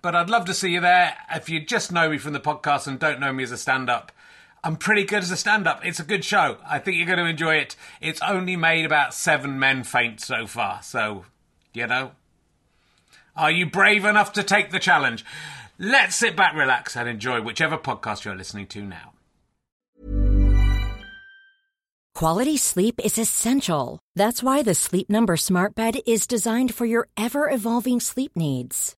But I'd love to see you there. If you just know me from the podcast and don't know me as a stand up, I'm pretty good as a stand up. It's a good show. I think you're going to enjoy it. It's only made about seven men faint so far. So, you know, are you brave enough to take the challenge? Let's sit back, relax, and enjoy whichever podcast you're listening to now. Quality sleep is essential. That's why the Sleep Number Smart Bed is designed for your ever evolving sleep needs.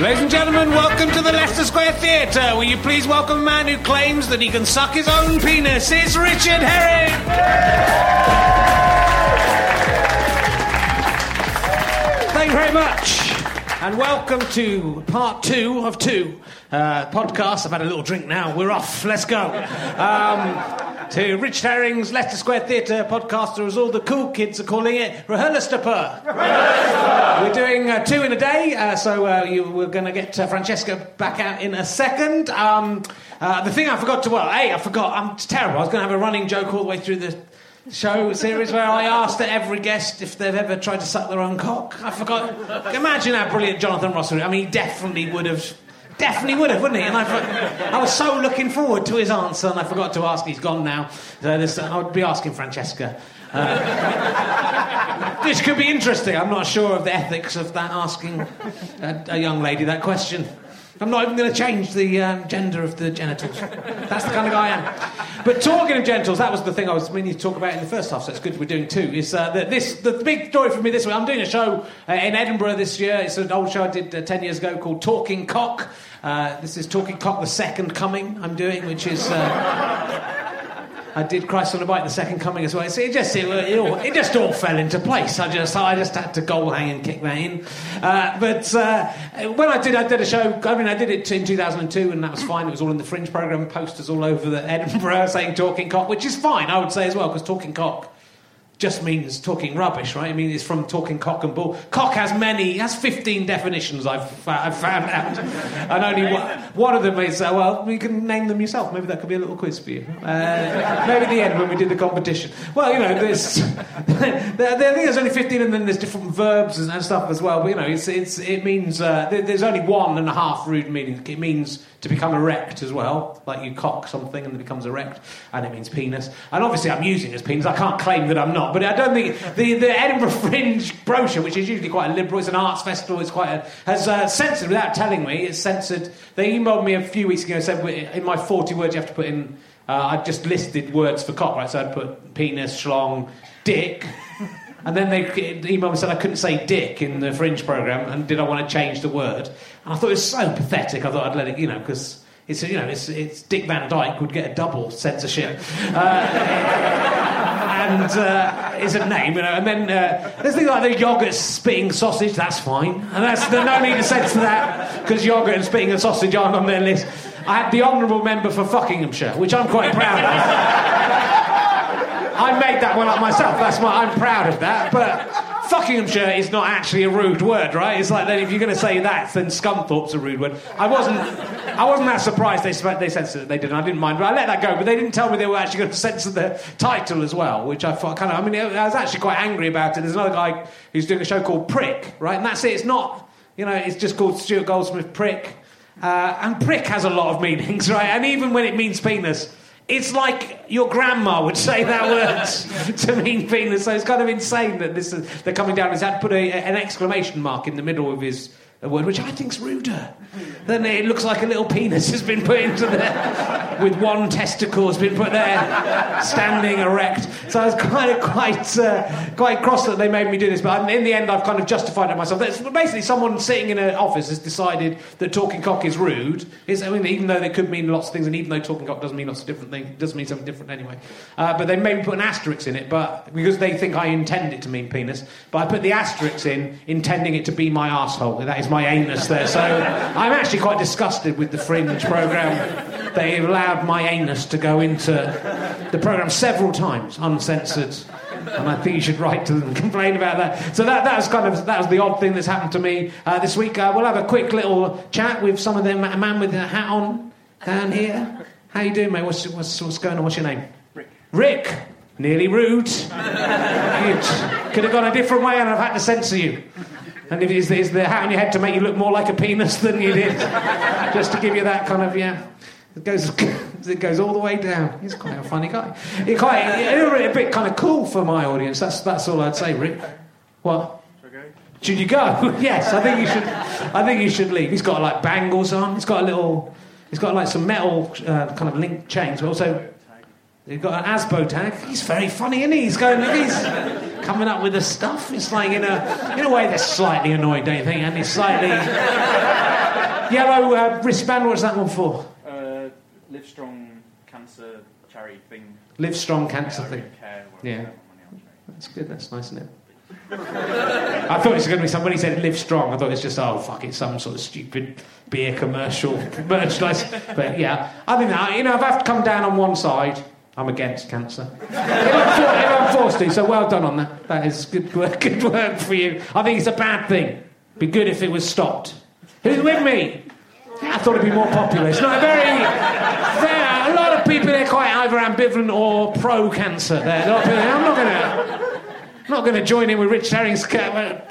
Ladies and gentlemen, welcome to the Leicester Square Theatre. Will you please welcome a man who claims that he can suck his own penis? It's Richard Herring! Thank you very much. And welcome to part two of two uh, podcasts. I've had a little drink now. We're off. Let's go. Um, to Rich Herring's Leicester Square Theatre podcast, or as all the cool kids are calling it, Rehearlistapur. We're doing uh, two in a day, uh, so uh, you, we're going to get uh, Francesca back out in a second. Um, uh, the thing I forgot to, well, A, I forgot, I'm terrible. I was going to have a running joke all the way through the show series where I asked every guest if they've ever tried to suck their own cock. I forgot. Imagine how brilliant Jonathan Ross would. I mean, he definitely would have. Definitely would have, wouldn't he? And I, I was so looking forward to his answer, and I forgot to ask. He's gone now. So this, I would be asking Francesca. Uh, this could be interesting. I'm not sure of the ethics of that asking a, a young lady that question. I'm not even going to change the um, gender of the genitals. That's the kind of guy I am. But talking of genitals, that was the thing I was meaning to talk about in the first half, so it's good we're doing two. Is uh, this the big story for me this week? I'm doing a show uh, in Edinburgh this year. It's an old show I did uh, 10 years ago called Talking Cock. Uh, this is Talking Cock, the second coming I'm doing, which is. I did Christ on a Bike, in the second coming as well. So it just it, it, all, it, just all fell into place. I just I just had to goal hang and kick that in. Uh, but uh, when I did, I did a show. I mean, I did it in 2002, and that was fine. It was all in the Fringe program, posters all over the Edinburgh saying "Talking Cock," which is fine, I would say as well, because "Talking Cock." Just means talking rubbish, right? I mean, it's from talking cock and bull. Cock has many, has 15 definitions I've, I've found out. And only one, one of them is, uh, well, you can name them yourself. Maybe that could be a little quiz for you. Uh, maybe at the end when we did the competition. Well, you know, there's, there, there, I think there's only 15 and then there's different verbs and, and stuff as well. But, you know, it's, it's, it means, uh, there, there's only one and a half rude meanings. It means to become erect as well, like you cock something and it becomes erect, and it means penis. And obviously, I'm using as penis. I can't claim that I'm not, but I don't think the, the Edinburgh Fringe brochure, which is usually quite a liberal, it's an arts festival, it's quite a, has uh, censored without telling me. It's censored. They emailed me a few weeks ago and said in my 40 words you have to put in. Uh, I just listed words for cock, right? So I'd put penis, schlong, dick. And then they emailed me and said I couldn't say dick in the Fringe programme, and did I want to change the word? And I thought it was so pathetic. I thought I'd let it, you know, because it's you know it's, it's Dick Van Dyke would get a double censorship. Uh, and uh, is a name, you know. And then uh, there's things like the yogurt spitting sausage. That's fine, and that's there's no need to censor that because yogurt and spitting a sausage aren't on their list. I had the honourable member for Fuckinghamshire, which I'm quite proud of. I made that one up myself. That's my. I'm proud of that, but. Fuckinghamshire is not actually a rude word, right? It's like then if you're going to say that, then Scunthorpe's a rude word. I wasn't, I wasn't that surprised they they censored it. They didn't. I didn't mind, but I let that go. But they didn't tell me they were actually going to censor the title as well, which I thought kind of. I mean, I was actually quite angry about it. There's another guy who's doing a show called Prick, right? And that's it. It's not, you know, it's just called Stuart Goldsmith Prick, uh, and prick has a lot of meanings, right? And even when it means penis. It's like your grandma would say that word to mean penis. So it's kind of insane that this is, they're coming down. He's had to put a, an exclamation mark in the middle of his a word which I think's ruder. Then it looks like a little penis has been put into there, with one testicle has been put there, standing erect. So I was kind of quite, uh, quite cross that they made me do this, but in the end, I've kind of justified it myself. It's basically, someone sitting in an office has decided that talking cock is rude. It's, I mean, even though they could mean lots of things, and even though talking cock doesn't mean lots of different things, it does mean something different anyway. Uh, but they made me put an asterisk in it, but because they think I intend it to mean penis. But I put the asterisk in, intending it to be my asshole. That is my anus there. So I'm actually quite disgusted with the Fringe programme. They allowed my anus to go into the programme several times, uncensored. And I think you should write to them and complain about that. So that, that was kind of that was the odd thing that's happened to me uh, this week. Uh, we'll have a quick little chat with some of them. A man with a hat on down here. How you doing, mate? What's, what's, what's going on? What's your name? Rick. Rick. Nearly rude. Could have gone a different way and I've had to censor you. And if is, is the hat on your head to make you look more like a penis than you did, just to give you that kind of yeah. It goes, it goes all the way down. He's quite a funny guy. He's quite a, a bit kind of cool for my audience. That's that's all I'd say, Rick. What? Should you go? yes, I think you should. I think you should leave. He's got like bangles on. He's got a little. He's got like some metal uh, kind of link chains, but also he's got an ASBO tag. He's very funny, isn't he? He's going. He's coming up with the stuff. It's like in a in a way they're slightly annoyed, don't you think? And it's slightly yellow uh, wristband. What's that one for? Uh, Live Strong Cancer charity thing. Live Strong Cancer Yeah, thing. Care, Yeah. money on charity. That's good. That's nice, isn't it? I thought it was going to be somebody said live strong. I thought it's just oh fuck it, some sort of stupid beer commercial merchandise. But yeah, I think that you know if I have to come down on one side, I'm against cancer. I'm forced to, so well done on that. That is good work. Good work for you. I think it's a bad thing. Be good if it was stopped. Who's with me? I thought it'd be more popular. It's not very. There, a lot of people are quite either ambivalent or pro cancer. There, I'm not gonna. I'm not going to join in with Rich Herring's uh,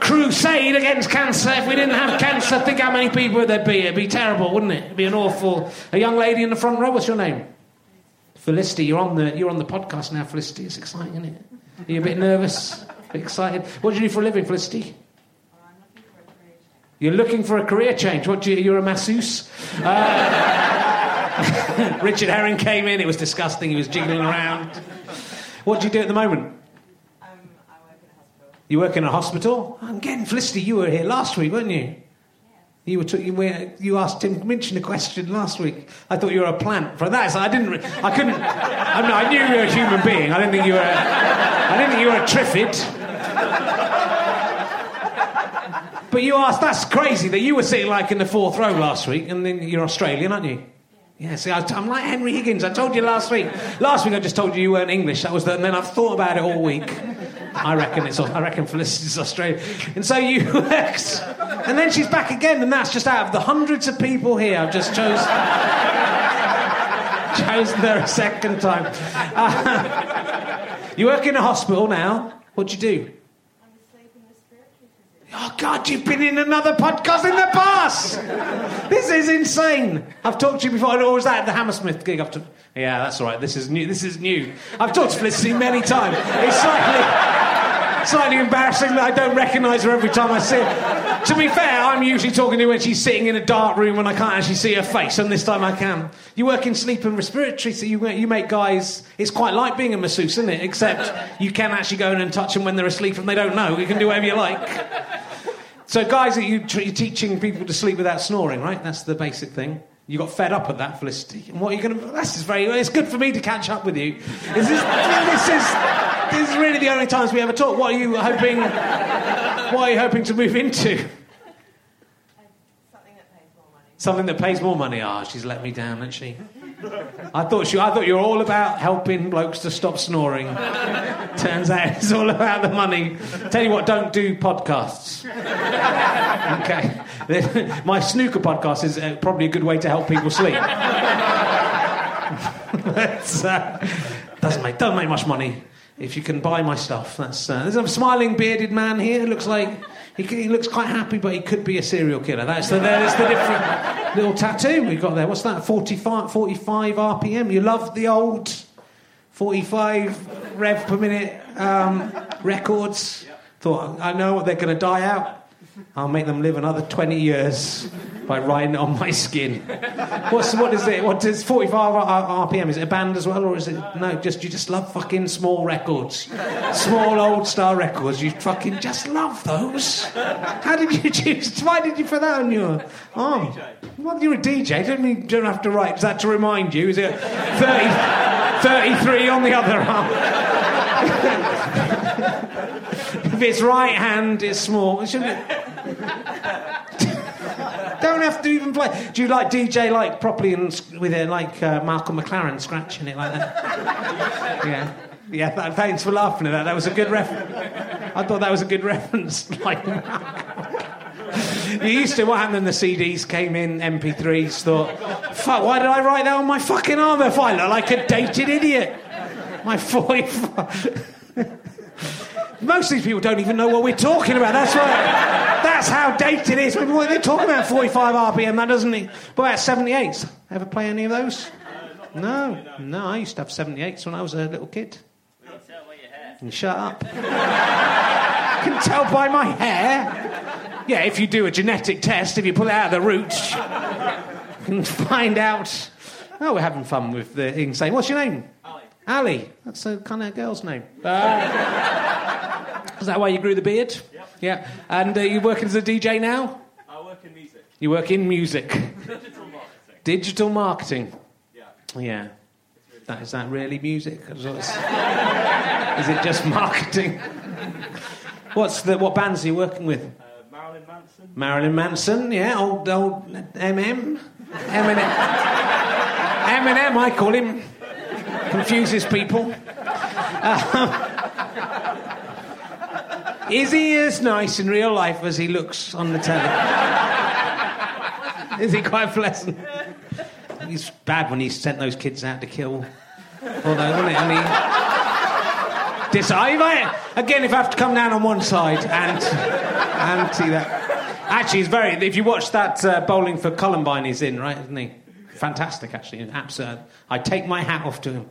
crusade against cancer. If we didn't have cancer, think how many people there'd there be? It'd be terrible, wouldn't it? It'd be an awful. A young lady in the front row. What's your name? Felicity. You're on the you're on the podcast now, Felicity. It's exciting, isn't it? Are you a bit nervous? A bit excited? What do you do for a living, Felicity? You're looking for a career change. What do you? You're a masseuse. Uh, Richard Herring came in. It was disgusting. He was jiggling around. What do you do at the moment? Um, I work in a hospital. You work in a hospital? I'm getting Felicity. You were here last week, weren't you? You were, you, asked Tim Minchin a question last week. I thought you were a plant. For that, so I didn't. I couldn't. I, mean, I knew you were a human being. I didn't think you were. I didn't think you were a triffid. But you asked. That's crazy that you were sitting like in the fourth row last week, and then you're Australian, aren't you? Yeah, see, I, am like Henry Higgins. I told you last week. Last week I just told you you weren't English. That was the, and then I've thought about it all week. I reckon it's. I reckon Felicity's Australian. And so you worked, and then she's back again, and that's just out of the hundreds of people here. I've just chose chosen her a second time. Uh, you work in a hospital now. What do you do? I'm asleep in respiratory physician. Oh God, you've been in another podcast in the past. this is insane. I've talked to you before, or was that at the Hammersmith gig? I've t- yeah, that's all right. This is new. This is new. I've talked to Felicity many times. It's slightly, slightly embarrassing that I don't recognise her every time I see her. to be fair, I'm usually talking to her when she's sitting in a dark room and I can't actually see her face, and this time I can. You work in sleep and respiratory, so you, you make guys. It's quite like being a masseuse, isn't it? Except you can actually go in and touch them when they're asleep and they don't know. You can do whatever you like. So, guys, you, you're teaching people to sleep without snoring, right? That's the basic thing. You got fed up at that, Felicity. And what are you going to? That's just very. It's good for me to catch up with you. This is, this is this is really the only times we ever talk. What are you hoping? What are you hoping to move into? Something that pays more money. Something that pays more money. Ah, she's let me down, hasn't she? I thought she, I thought you were all about helping blokes to stop snoring. Turns out it's all about the money. Tell you what, don't do podcasts. Okay, my snooker podcast is uh, probably a good way to help people sleep. Uh, doesn't make doesn't make much money if you can buy my stuff. That's uh, there's a smiling bearded man here. Looks like he, he looks quite happy, but he could be a serial killer. That's the there's the different little tattoo we've got there. What's that? 45, 45 RPM. You love the old 45 rev per minute um, records. Thought I know they're going to die out. I'll make them live another 20 years by writing it on my skin. What's what is it? What is 45 R- RPM? Is it a band as well, or is it no? Just you just love fucking small records, small old star records. You fucking just love those. How did you choose? Why did you put that on your arm? Well, you're a DJ. Don't you don't have to write. Is that to remind you? Is it 30, 33 on the other arm? if it's right hand, it's small. Shouldn't it? Don't have to even play. Do you like DJ like properly and with it like uh, Malcolm McLaren scratching it like that? Yeah, yeah. Thanks for laughing at that. That was a good reference. I thought that was a good reference. Like. You used to. What happened when the CDs came in? MP3s. Thought, fuck. Why did I write that on my fucking arm? If I look like a dated idiot. My 45. Most of these people don't even know what we're talking about. That's right. That's how dated it is. They're talking about 45 RPM, that doesn't it? What about 78s? Ever play any of those? No, no. I used to have 78s when I was a little kid. And shut up. You can tell by my hair. Yeah, if you do a genetic test, if you pull it out of the roots, you can find out. Oh, we're having fun with the insane. What's your name? Ali. Ali. That's a kind of girl's name. Uh, is that why you grew the beard? Yep. Yeah. And uh, you working as a DJ now? I work in music. You work in music. Digital marketing. Digital marketing. Yeah. Yeah. That, is that really music? Is it just marketing? What's the what bands are you working with? Uh, Marilyn Manson. Marilyn Manson, yeah, old old MM, Eminem, Eminem, I call him. Confuses people. Um, is he as nice in real life as he looks on the telly? is he quite pleasant? He's bad when he sent those kids out to kill. Although, wasn't it? And he, decide. I, again, if I have to come down on one side and and see that. Actually, he's very. If you watch that uh, bowling for Columbine, he's in, right? Isn't he? Fantastic, actually. Absolute. I take my hat off to him.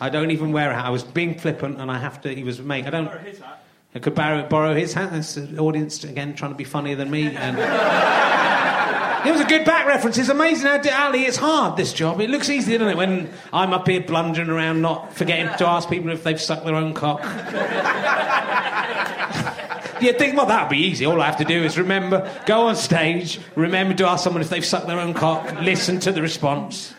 I don't even wear a hat. I was being flippant, and I have to. He was mate. I don't. Or his hat. I could borrow, borrow his hat. That's the audience again trying to be funnier than me. And it was a good back reference. It's amazing how Ali. It's hard this job. It looks easy, doesn't it? When I'm up here blundering around, not forgetting to ask people if they've sucked their own cock. You'd think, well, that'd be easy. All I have to do is remember, go on stage, remember to ask someone if they've sucked their own cock, listen to the response.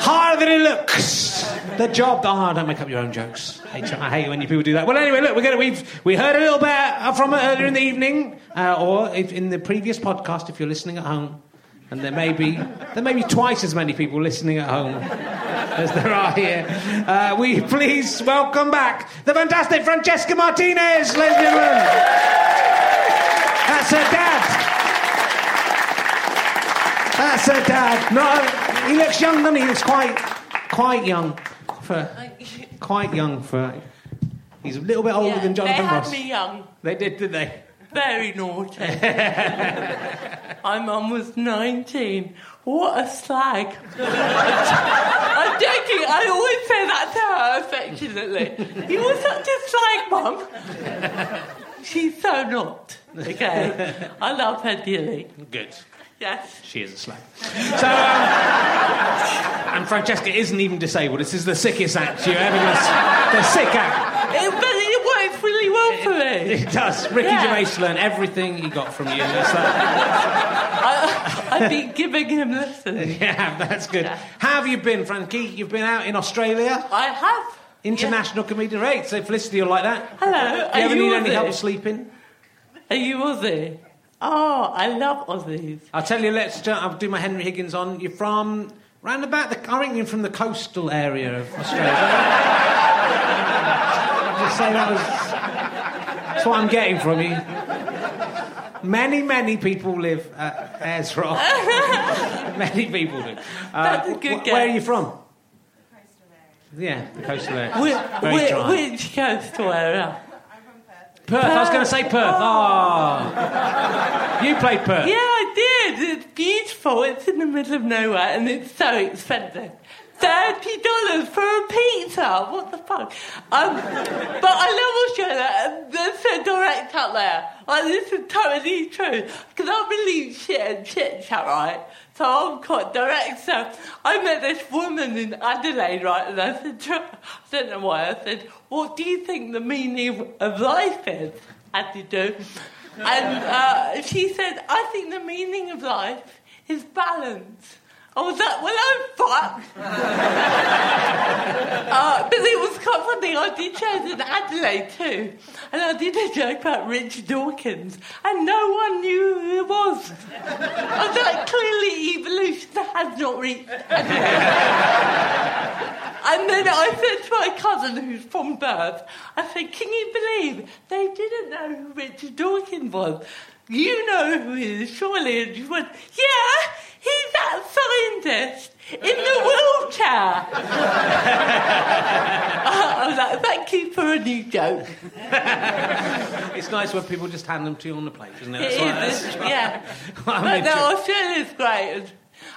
Harder than it looks. The job. Oh, don't make up your own jokes. I hate, when you people do that. Well, anyway, look, we're gonna, we've we heard a little bit uh, from it earlier in the evening, uh, or if, in the previous podcast, if you're listening at home, and there may be there may be twice as many people listening at home as there are here. Uh, we please welcome back the fantastic Francesca Martinez, ladies and gentlemen. That's her dad. That's her dad. No, he looks young, doesn't he? He looks quite, quite young. For, quite young for. He's a little bit older Yeah, than Jonathan they had Ross. me young, They did, did they? very naughty. My mum was 19. What a slag. I'm joking, I always say that to her affectionately. You were such a slag, mum. she's so not. Okay, I love her dearly. Good. Yes. She is a slag. So, um, and Francesca isn't even disabled. This is the sickest act you ever going to The sick act. It, but it works really well for me. It does. Ricky Yeah. Gervais learned everything he got from you. That's that. I, I've been giving him lessons. Yeah, that's good. How have you been, Frankie? You've been out in Australia? I have. International comedian. Right, so Felicity, you like that? Hello. Do you Are ever you need any help sleeping? Are you Aussie? Oh, I love Aussies. I'll tell you, let's do, I'll do my Henry Higgins on. You're from round about the, I think you're from the coastal area of Australia. I'll just say that was, that's what I'm getting from you. Many, many people live at Ayers Rock. many people do. Uh, That's a good wh- Where are you from? Yeah, the coastal area. Which, Very which, dry. which coastal area? I'm from Perth. Perth. I was going to say Perth. Oh. You played Perth. Yeah, I did. It's beautiful. It's in the middle of nowhere and it's so expensive. Thirty dollars for a pizza. What the fuck? Um, but I love Australia. and They're direct out there. Like this is totally true because I believe shit and shit chat, right? So I'm quite direct. So I met this woman in Adelaide, right? And I said, to her, I don't know why. I said, "What do you think the meaning of, of life is?" As you do. And uh, she said, I think the meaning of life is balance. I was like, well, I'm fucked. uh, but it was quite funny. I did shows in Adelaide too. And I did a joke about Richard Dawkins. And no one knew who it was. I was like, clearly evolution has not reached And then I said to my cousin, who's from Perth, I said, Can you believe they didn't know who Richard Dawkins was? You know who he is, surely. And she went, Yeah, he's that scientist in the wheelchair. I was like, Thank you for a new joke. It's nice when people just hand them to you on the plate, isn't it? It That's is, that's it's- yeah. But no, sure- Australia's great.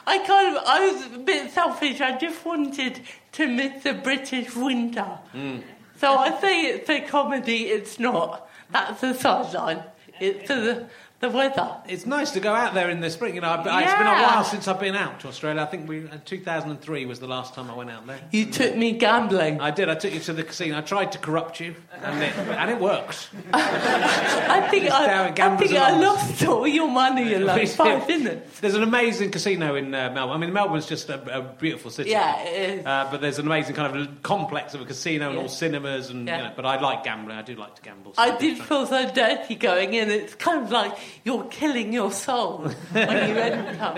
I kind of, I was a bit selfish. I just wanted to miss the British winter. Mm. So I say it's a comedy. It's not. That's the sideline. It's the the weather. It's nice to go out there in the spring. You know, I've- it's been a while since I've been out to Australia. I think we, uh, 2003 was the last time I went out there. You took me gambling. I did. I took you to the casino. I tried to corrupt you, and it, and it works. I think I, I think I lost all your money in like five minutes. There's an amazing casino in uh, Melbourne. I mean, Melbourne's just a, a beautiful city. Yeah, it is. Uh, but there's an amazing kind of complex of a casino and Yeah. all cinemas, and Yeah. you know, but I like gambling. I do like to gamble. so- I did feel so dirty going in. It's kind of like you're killing your soul when you end up.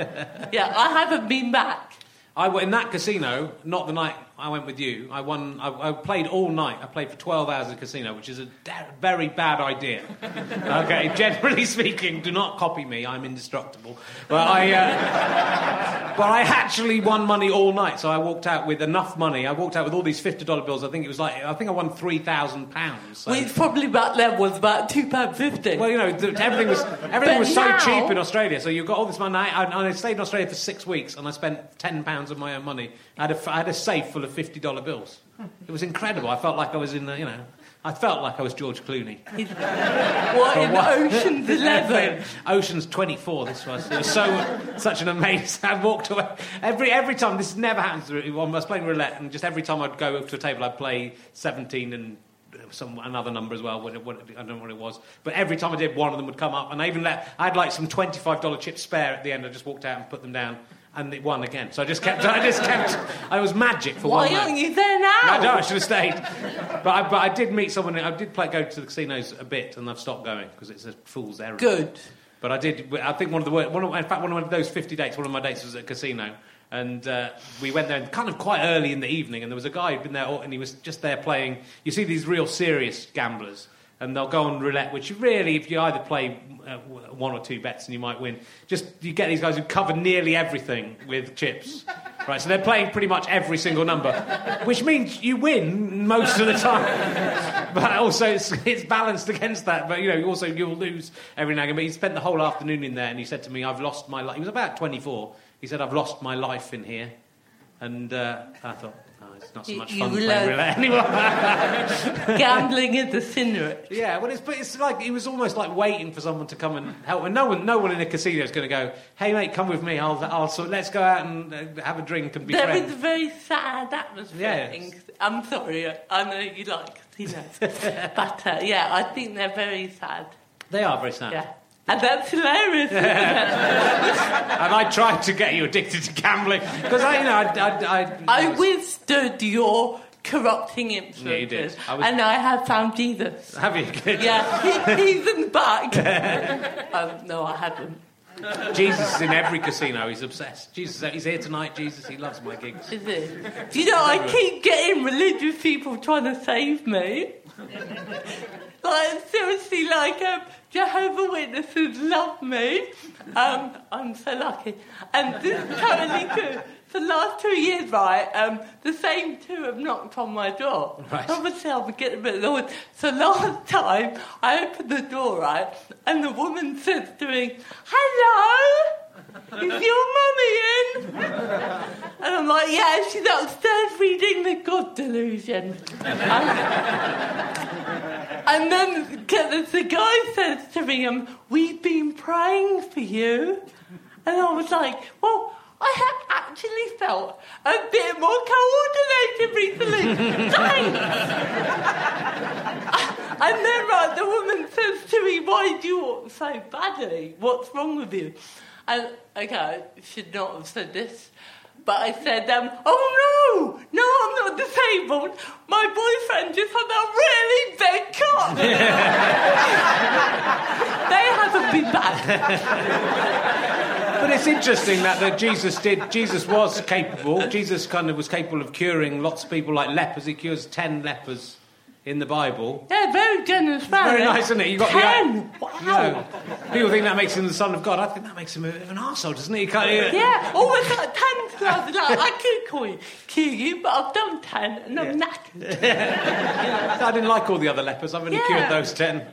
Yeah, I haven't been back. I w- in that casino, not the night I went with you. I won. I, I played all night. I played for twelve hours at a casino, which is a da- very bad idea. okay, generally speaking, do not copy me. I'm indestructible. But I, uh, but I actually won money all night. So I walked out with enough money. I walked out with all these fifty dollar bills. I think it was like I think I won three thousand pounds. So. Which probably back then was about two pound fifty. Well, you know, th- everything was everything But was so cheap in Australia. So you've got all this money. I, I, I stayed in Australia for six weeks, and I spent ten pounds of my own money. I had a, I had a safe full of fifty dollar bills. It was incredible. I felt like I was in, the, you know, I felt like I was George Clooney. what in what? Ocean's Eleven? Ocean's 24. This was. It was so such an amazing. I walked away every every time. This never happens. to me. I was playing roulette, and just every time I'd go up to a table, I'd play 17 and some another number as well. What, what, I don't know what it was, but every time I did, one of them would come up, and I even let. I had like some 25 dollar chips spare at the end. I just walked out and put them down. And it won again. So I just kept. I just kept. I was magic for Why one night. aren't you there now? No, no, I should have stayed. But I, but I did meet someone. I did play, go to the casinos a bit, and I've stopped going because it's a fool's errand. Good. But I did. I think one of the one of, in fact one of those fifty dates. One of my dates was at a casino, and uh, we went there kind of quite early in the evening. And there was a guy who'd been there, and he was just there playing. You see these real serious gamblers. And they'll go on roulette, which really, if you either play uh, one or two bets and you might win, just you get these guys who cover nearly everything with chips, right? So they're playing pretty much every single number, which means you win most of the time. But also, it's, it's balanced against that. But you know, also you'll lose every now and. But he spent the whole afternoon in there, and he said to me, "I've lost my life." He was about 24. He said, "I've lost my life in here," and uh, I thought, not so You- much fun playing learn- roulette anymore. Gambling is a sin rich. yeah, well, it's but it's like he was almost like waiting for someone to come and help. And no one, no one in a casino is going to go, "Hey, mate, come with me. I'll, I'll sort. Let's go out and uh, have a drink and be There friends." a very sad atmosphere. Yes. I'm sorry, I know you like casinos. but uh, yeah, I think they're very sad. They are very sad. Yeah. And that's hilarious. And I tried to get you addicted to gambling because I, you know, I, I, I, I withstood your corrupting influences. Yeah, you did. I was- And I have found Jesus. have you? Good. Yeah, he, he's in the back. um, no, I haven't. Jesus is in every casino. He's obsessed. Jesus, he's here tonight. Jesus, he loves my gigs. Is it? Do you know, I keep getting religious people trying to save me. Like, seriously, like, um, Jehovah Witnesses love me. Um, I'm so lucky. And this is totally true. For the last two years, right, um, the same two have knocked on my door. Right. Obviously, I'll be getting a bit annoyed. So last time, I opened the door, right, and the woman says to me, Hello? Is your mummy in? And I'm like, yeah, she's upstairs reading the God Delusion. and then the, guy says to me, um, we've been praying for you. And I was like, well, I have actually felt a bit more coordinated recently. Thanks. and then right, the woman says to me, why do you walk so badly? What's wrong with you? And okay, I should not have said this. But I said, um, oh no, no, I'm not disabled. My boyfriend just had a really big cock. they haven't been back. But it's interesting that, that Jesus did. Jesus was capable. Jesus kind of was capable of curing lots of people like lepers. He cures ten lepers in the Bible. Yeah, very generous man. Very nice, isn't it? You got ten. the. wow. You know, people think that makes him the son of God. I think that makes him a bit of an arsehole, doesn't he? Can't, Yeah, always like ten. Like I could call you, you, but I've done ten and I'm knackered. I didn't like all the other lepers. I've only Yeah. cured those ten.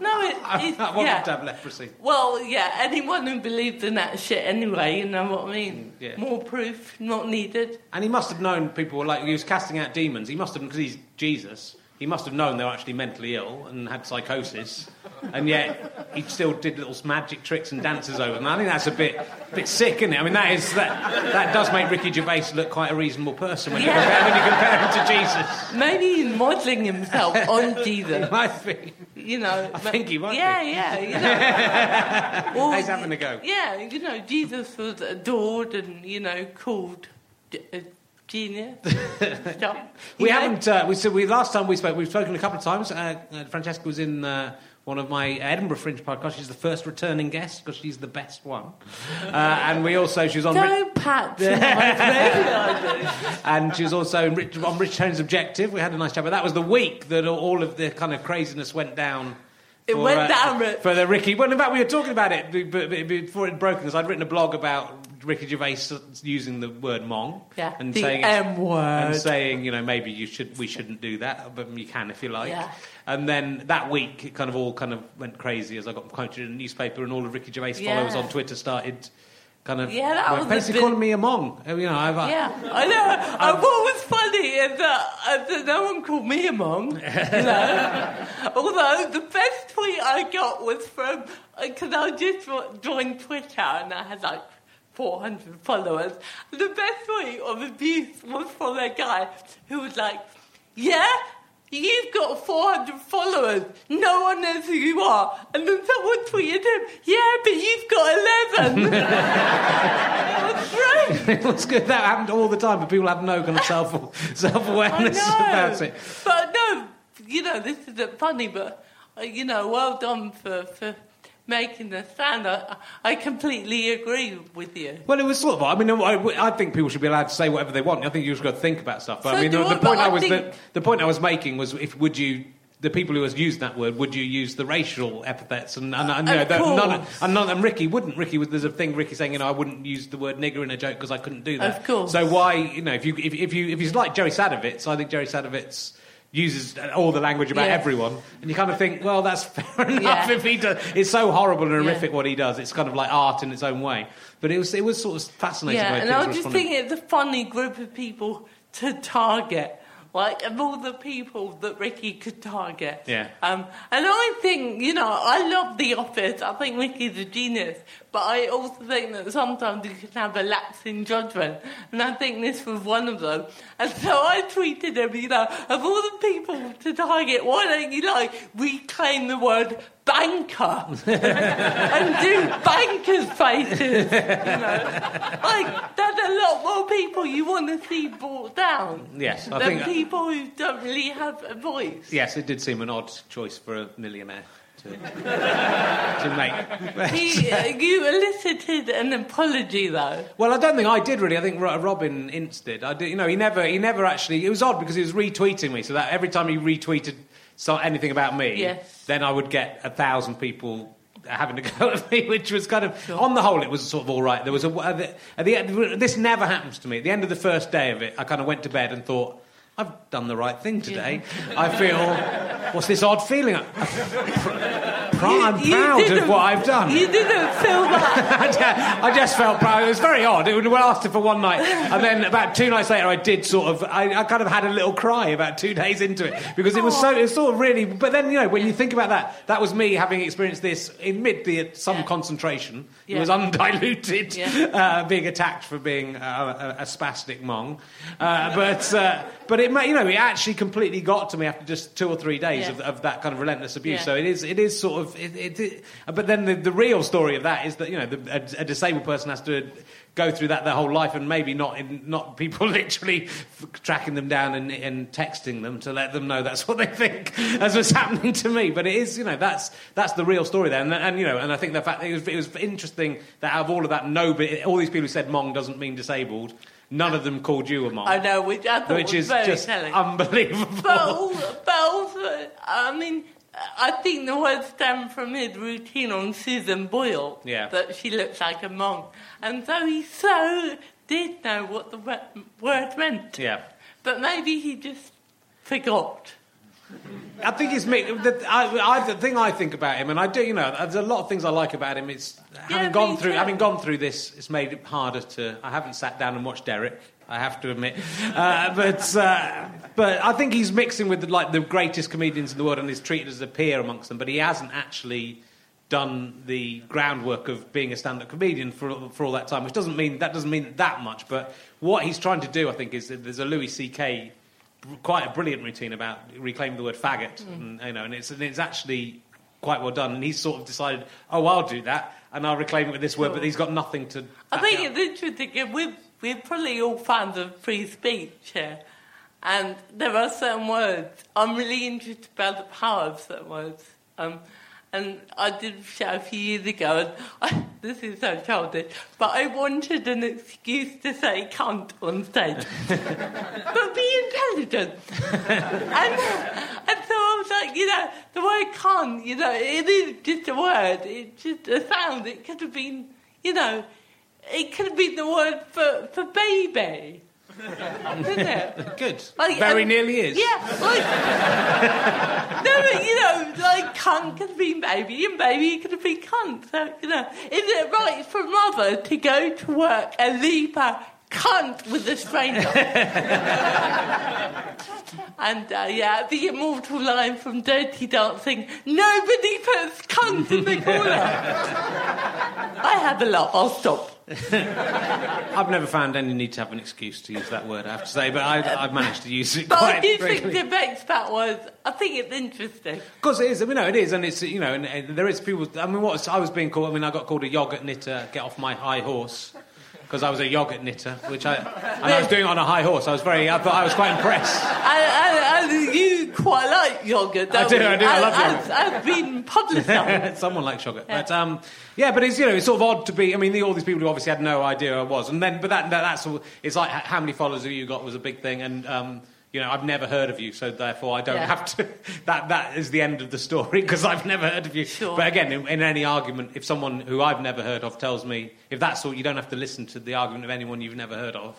No, it, I, it's I wanted yeah. to have leprosy. Well, yeah, anyone who believed in that shit anyway, you know what I mean? Mm, yeah. More proof, not needed. And he must have known people were like he was casting out demons. He must have because he's Jesus. He must have known they were actually mentally ill and had psychosis, and yet he still did little magic tricks and dances over them. I think that's a bit, bit sick, isn't it? I mean, that is that that does make Ricky Gervais look quite a reasonable person when, you, compare, when you compare him to Jesus. Maybe he's modelling himself on Jesus. Might be. You know, I think he might Yeah, be. yeah, you know. He's having a go. Yeah, you know, Jesus was adored and you know called a genius. Stuff. We haven't. Uh, we said we last time we spoke. We've spoken a couple of times. Uh, uh, Francesca was in uh, one of my Edinburgh Fringe podcasts. She's the first returning guest because she's the best one. Uh, and we also she was on. Don't me. and she was also in Rich, on Rich Tone's Objective. We had a nice chat, but that was the week that all of the kind of craziness went down. It went down, Rich. for the Ricky. Well, in fact, we were talking about it be- be- be- before it broke because I'd written a blog about Ricky Gervais using the word "mong" Yeah, and the saying M word. and saying you know maybe you should we shouldn't do that, but you can if you like. Yeah. And then that week, it kind of all kind of went crazy as I got quoted in the newspaper, and all of Ricky Gervais' followers on Twitter started kind of Yeah, that well, basically bit- calling me a mong. You know, I've, uh, Yeah, I know. What was funny is that, uh, no one called me a mong. You know? Although the best tweet I got was from because I just jo- joined Twitter and I had like 400 followers. The best tweet of abuse was from a guy who was like, "Yeah." You've got 400 followers. No one knows who you are. And then someone tweeted him, Yeah, but you've got 11. it was great. it was good. That happened all the time, but people have no kind of self self awareness about it. But no, you know, this isn't funny, but, uh, you know, well done for, for making the stand. I, I completely agree with you. Well, it was sort of. I mean, I, I think people should be allowed to say whatever they want. I think you just got to think about stuff. But So I mean, the, I, point I, was think- the, the point I was making was if would you. The people who has used that word, would you use the racial epithets? And, and, and, you know, the- none, and, none, and Ricky wouldn't. Ricky, was, there's a thing Ricky saying, you know, I wouldn't use the word nigger in a joke because I couldn't do that. Of course. So why, you know, if you if, if you if he's like Jerry Sadowitz, I think Jerry Sadowitz uses all the language about Yeah. everyone, and you kind of think, well, that's fair enough Yeah. if he does. It's so horrible and Yeah. horrific what he does. It's kind of like art in its own way. But it was it was sort of fascinating. Yeah, and I was just thinking it's a funny group of people to target. Like of all the people that Ricky could target. Yeah. Um, and I think, you know, I love The Office. I think Ricky's a genius. But I also think that sometimes you can have a lapse in judgment. And I think this was one of them. And so I tweeted him, you know, of all the people to target, why don't you, like, reclaim the word banker and do banker's faces, you know? Like, there's a lot more people you want to see brought down Yes, I than people who don't really have a voice. Yes, it did seem an odd choice for a millionaire to, to make. He, uh, you elicited an apology, though. Well, I don't think I did really. I think Robin Ince did. I did. You know, he never, he never actually. It was odd because he was retweeting me, so that every time he retweeted so, anything about me, Yes. then I would get a thousand people having to go at me, which was kind of, on the whole, it was sort of all right. There was a at the, at the end, this never happens to me. At the end of the first day of it, I kind of went to bed and thought. I've done the right thing today. I feel. What's this odd feeling? I'm, I'm You- you proud of what I've done. You didn't feel that. I just felt proud. It was very odd. It would lasted for one night, and then about two nights later, I did sort of. I, I kind of had a little cry about two days into it because it was so. It was sort of really. But then you know, when you think about that, that was me having experienced this amid the some Yeah. concentration. It was undiluted, Yeah. uh, being attacked for being uh, a, a spastic mong. Uh, but uh, but it you know it actually completely got to me after just two or three days Yeah. of, of that kind of relentless abuse. Yeah. So it is it is sort of it, it, it- but then the, the real story of that is that you know the, a, a disabled person has to go through that their whole life and maybe not in, not people literally f- tracking them down and, and texting them to let them know that's what they think as was happening to me. But it is you know that's that's the real story there. And, and you know and I think the fact it was, it was interesting that out of all of that nobody all these people who said Mong doesn't mean disabled none of them called you a Mong I know, which I thought which was is very just telling. unbelievable. Al- but also, I mean, I think the word stemmed from his routine on Susan Boyle. Yeah. That she looks like a monk. And so he so did know what the word meant. yeah But maybe he just forgot. I think it's me. The, I, I, the thing I think about him, and I do, you know, there's a lot of things I like about him. It's having me gone through, too. having gone through this, it's made it harder to. I haven't sat down and watched Derek. I have to admit, uh, but uh, but I think he's mixing with the, like the greatest comedians in the world and is treated as a peer amongst them. But he hasn't actually done the groundwork of being a stand-up comedian for for all that time, which doesn't mean that doesn't mean that much. But what he's trying to do, I think, is that there's a Louis C.K. quite a brilliant routine about reclaiming the word faggot, and, you know, and it's and it's actually quite well done. And he's sort of decided, oh, I'll do that, and I'll reclaim it with this word, but he's got nothing to. I think it's interesting. We're, we're probably all fans of free speech here. And there are certain words. I'm really interested about the power of certain words. Um, and I did a show a few years ago, I, this is so childish, but I wanted an excuse to say cunt on stage. but be intelligent. and, and so I was like, you know, the word cunt, you know, it is just a word. It's just a sound. It could have been, you know, it could have been the word for, for baby. Didn't it? Good. Like, Very um, nearly is. Yeah, like no, but you know, like cunt could have been baby, and baby could have been cunt. So you know, is it right for mother to go to work and leave her cunt with a stranger? and uh, yeah, the immortal line from Dirty Dancing: "Nobody puts cunt in the corner." I have a lot. I'll stop. I've never found any need to have an excuse to use that word, I have to say, but I, I've managed to use it But I do think regularly. debates that words. I think it's interesting. Of course it is. I mean, no, it is, and it's you know, and, and there is people. I mean, what I was being called. I mean, I got called a yogurt knitter. Get off my high horse. Because I was a yogurt knitter, which I and I was doing it on a high horse. I was very, I thought I was quite impressed. And, and, and you quite like yogurt, don't I do, you? I do, I love As- As been publicised. Someone likes yogurt, but um, yeah, but it's you know, it's sort of odd to be. I mean, the, all these people who obviously had no idea I was, and then, but that, that that's all- it's like how many followers have you got was a big thing, and um, you know, I've never heard of you, so therefore I don't Yeah. have to. That that is the end of the story because I've never heard of you. Sure. But again, in, in any argument, if someone who I've never heard of tells me, if that's all, you don't have to listen to the argument of anyone you've never heard of.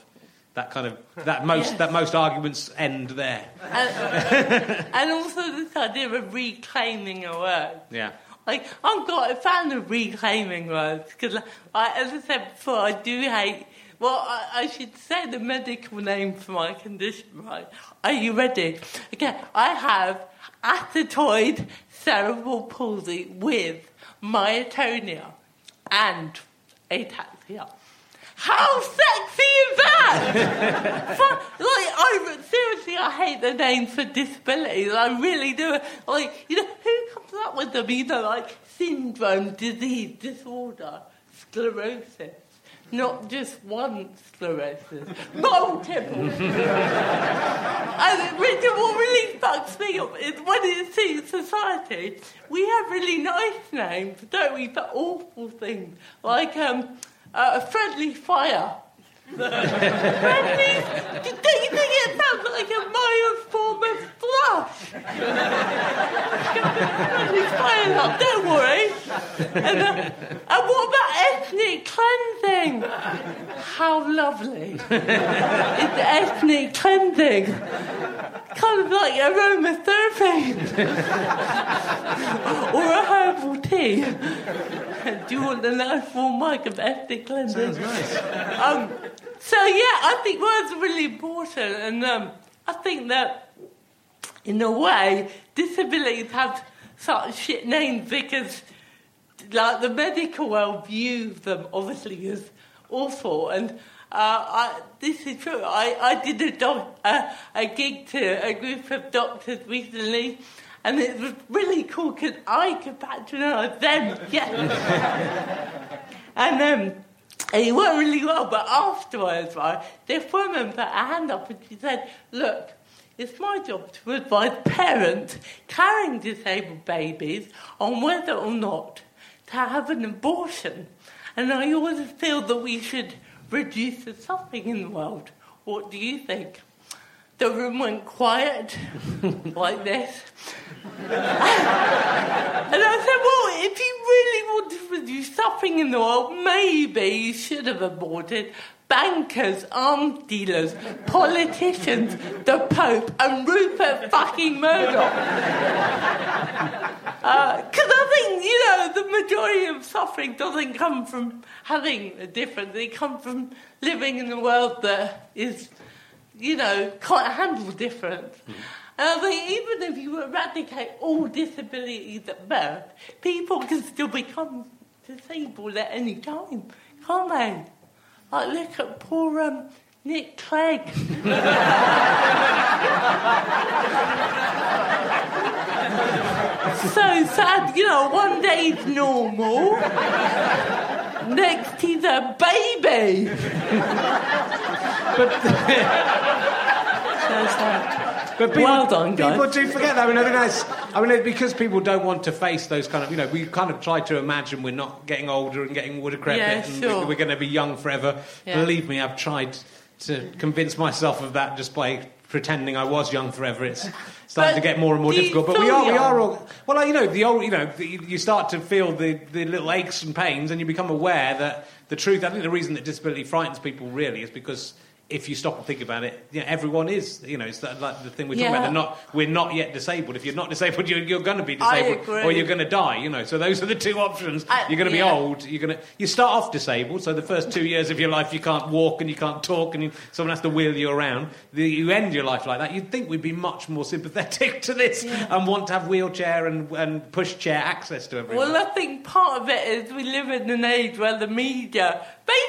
That kind of that most Yes. that most arguments end there. and, and also this idea of reclaiming a word. Yeah. Like, I'm quite a fan of reclaiming words because, like, as I said before, I do hate Well, I, I should say the medical name for my condition, right? Are you ready? Okay, I have athetoid cerebral palsy with myotonia and ataxia. How sexy is that? Fu- like, I seriously, I hate the names for disabilities. I really do. Like, you know, who comes up with them? You know, like syndrome, disease, disorder, sclerosis. Not just one sclerosis, multiple. and really, what really fucks me up is when it's in society, we have really nice names, don't we, for awful things like um, uh, friendly fire. Friendly, don't you think it sounds like a form of flush? friendly fire up, don't worry. And, uh, and what about ethnic cleansing? How lovely. it's ethnic cleansing. Kind of like aromatherapy. or a herbal tea. Do you want the full mic of ethnic cleansing? Sounds nice. Um, so yeah, I think words are really important, and um, I think that in a way, disabilities have such shit names because, like, the medical world views them obviously as awful. And uh, I, this is true. I, I did a, doc, uh, a gig to a group of doctors recently. And it was really cool because I could patronise them. Yeah. and um, and it went really well. But afterwards, right, this woman put her hand up and she said, "Look, it's my job to advise parents carrying disabled babies on whether or not to have an abortion. And I always feel that we should reduce the suffering in the world. What do you think? The room went quiet, like this. and I said, well, if you really want to reduce suffering in the world, maybe you should have aborted bankers, arms dealers, politicians, the Pope, and Rupert fucking Murdoch. Uh, because I think, you know, the majority of suffering doesn't come from having a difference, it comes from living in a world that is, you know, can't handle difference. And I think even if you eradicate all disabilities at birth, people can still become disabled at any time, can't they? Like, look at poor um, Nick Clegg. so sad, you know, one day he's normal, next he's a baby. But, So sad. But people, Well done, guys. people do forget that. I mean, I think that's. I mean, because people don't want to face those kind of. You know, we kind of try to imagine we're not getting older and getting more decrepit, Yeah, and sure. we're going to be young forever. Yeah. Believe me, I've tried to convince myself of that just by pretending I was young forever. It's starting But to get more and more difficult. But we are, we are all. Well, you know, the old, you know, the, you start to feel the, the little aches and pains, and you become aware that the truth. I think the reason that disability frightens people really is because. If you stop and think about it, you know, everyone is. You know, it's that, like the thing we're talking Yeah. about. They're not. We're not yet disabled. If you're not disabled, you're, you're going to be disabled, or you're going to die. You know, so those are the two options. I- you're going to be old. You're going to. You start off disabled, so the first two years of your life you can't walk and you can't talk, and you, someone has to wheel you around. The, you end your life like that. You'd think we'd be much more sympathetic to this and want to have wheelchair and, and pushchair access to everyone. Well, I think part of it is we live in an age where the media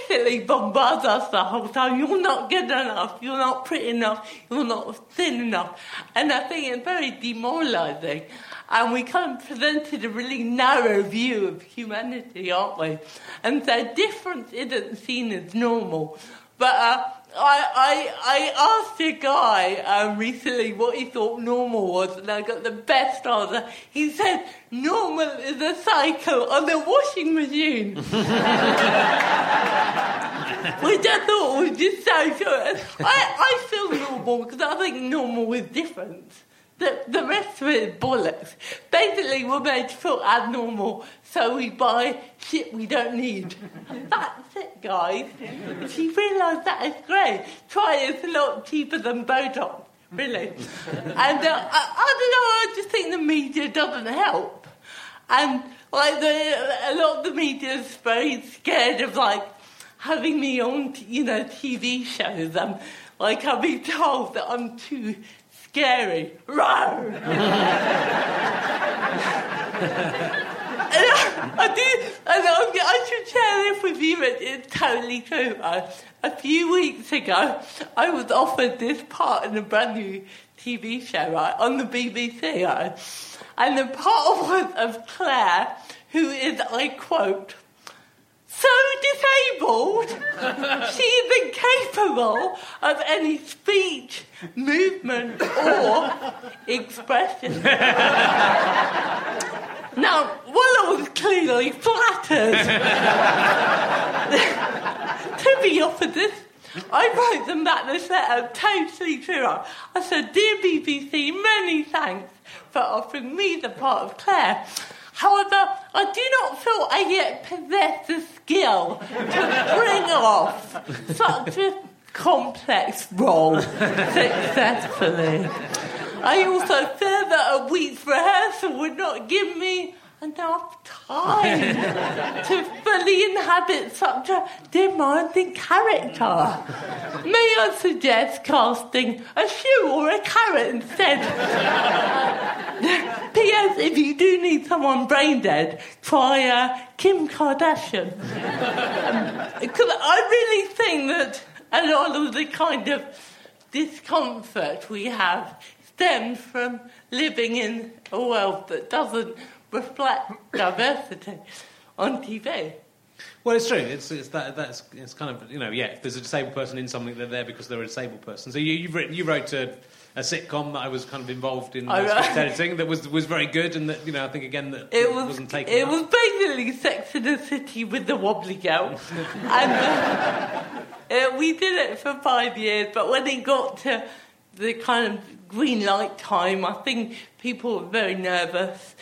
basically bombards us the whole time. You're not good enough, you're not pretty enough, you're not thin enough. And I think it's very demoralising. And we kind of presented a really narrow view of humanity, aren't we? And so difference isn't seen as normal. But uh, I, I, I asked a guy um, recently what he thought normal was, and I got the best answer. He said, normal is a cycle on the washing machine. Which I thought was just so good. I, I feel normal because I think normal is different. The, the rest of it is bollocks. Basically, we're made to feel abnormal, so we buy shit we don't need. That's it, guys. If you realise that, it's great. Try it, it's a lot cheaper than Botox, really. And uh, I, I don't know, I just think the media doesn't help. And like the, a lot of the media is very scared of like having me on, you know, TV shows. Um, like I've been told that I'm too scary. And I, do, and I, I should share this with you. It, it's totally true. A few weeks ago, I was offered this part in a brand new TV show, right, on the BBC, right? And the part was of Claire, who is, I quote, so disabled, she is incapable of any speech, movement, or expression. Now, was clearly flattered to be offered this, I wrote them back this letter totally true. I said, Dear BBC, many thanks for offering me the part of Claire. However, I do not feel I yet possess the skill to bring off such a complex role successfully. I also fear that a week's rehearsal would not give me enough time to fully inhabit such a demanding character. May I suggest casting a shoe or a carrot instead? P.S. If you do need someone brain dead, try uh, Kim Kardashian. Because I really think that a lot of the kind of discomfort we have stems from living in a world that doesn't reflect diversity on TV. Well, it's true. It's, it's that that's it's kind of you know yeah. If there's a disabled person in something, they're there because they're a disabled person. So you you've written, you wrote a, a sitcom that I was kind of involved in script editing that was was very good and that you know I think again that It was wasn't taken. it was basically Sex in the City with the wobbly girl, and uh, uh, we did it for five years. But when it got to the kind of green light time, I think people were very nervous.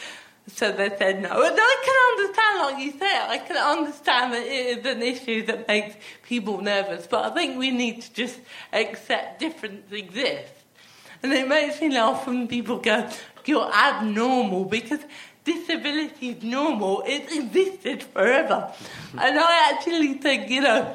So they said no. And I can understand, like you said, I can understand that it is an issue that makes people nervous. But I think we need to just accept difference exists. And it makes me laugh when people go, you're abnormal because disability is normal. It's existed forever. and I actually think, you know,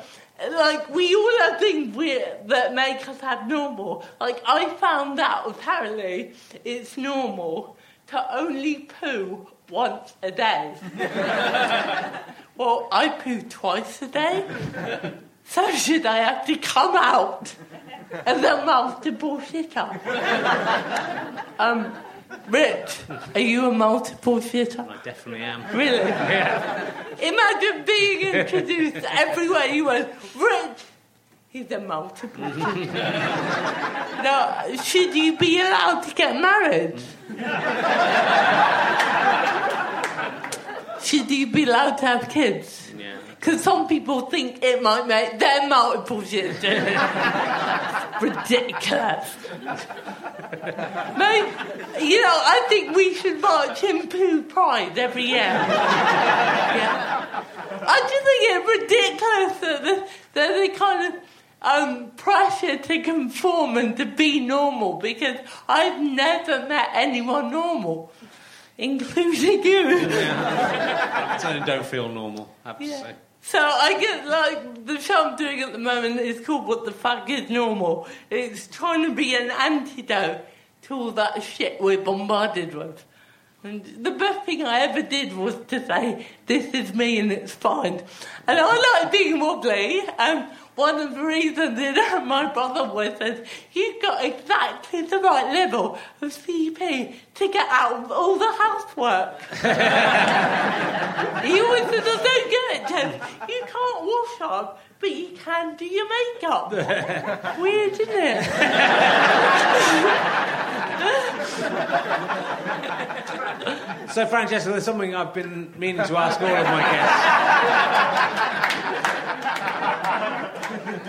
like we all have things we that make us abnormal. Like I found out apparently it's normal to only poo once a day. well, I poo twice a day. So should I have to come out as a multiple shitter? um, Rich, are you a multiple shitter? I definitely am. Really? Yeah. Imagine being introduced everywhere you went, Rich, he's a multiple now, should you be allowed to get married? should you be allowed to have kids? Yeah. Because some people think it might make them multiple shit. Ridiculous. Mate, you know, I think we should march in Poo Pride every year. yeah. I just think it's ridiculous that the, that the kind of um, pressure to conform and to be normal because I've never met anyone normal, including you. I certainly don't feel normal. I have to say. So I get like the show I'm doing at the moment is called "What the Fuck Is Normal." It's trying to be an antidote to all that shit we're bombarded with. And the best thing I ever did was to say, "This is me and it's fine." And I like being wobbly. And one of the reasons is that my brother was says, "You've got exactly the right level of CP to get out of all the housework." He always says, I don't get Jeff. You can't wash up, but you can do your makeup. Weird, isn't it? So, Francesca, there's something I've been meaning to ask all of my guests.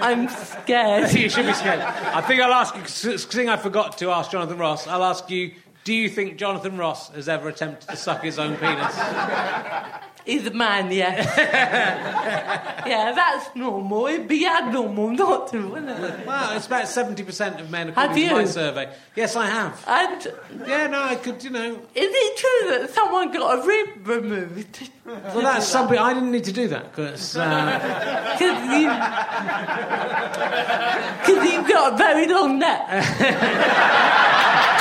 I'm scared. you should be scared. I think I'll ask you, seeing I forgot to ask Jonathan Ross, I'll ask you, do you think Jonathan Ross has ever attempted to suck his own penis? He's a man, yeah. yeah, that's normal. It'd be abnormal not to, wouldn't it? Well, it's about 70% of men, Have according to my survey. Yes, I have. And Yeah, no, I could, you know. is it true that someone got a rib removed? Well, that's something. I didn't need to do that because. Uh, Because you, you've got a very long neck.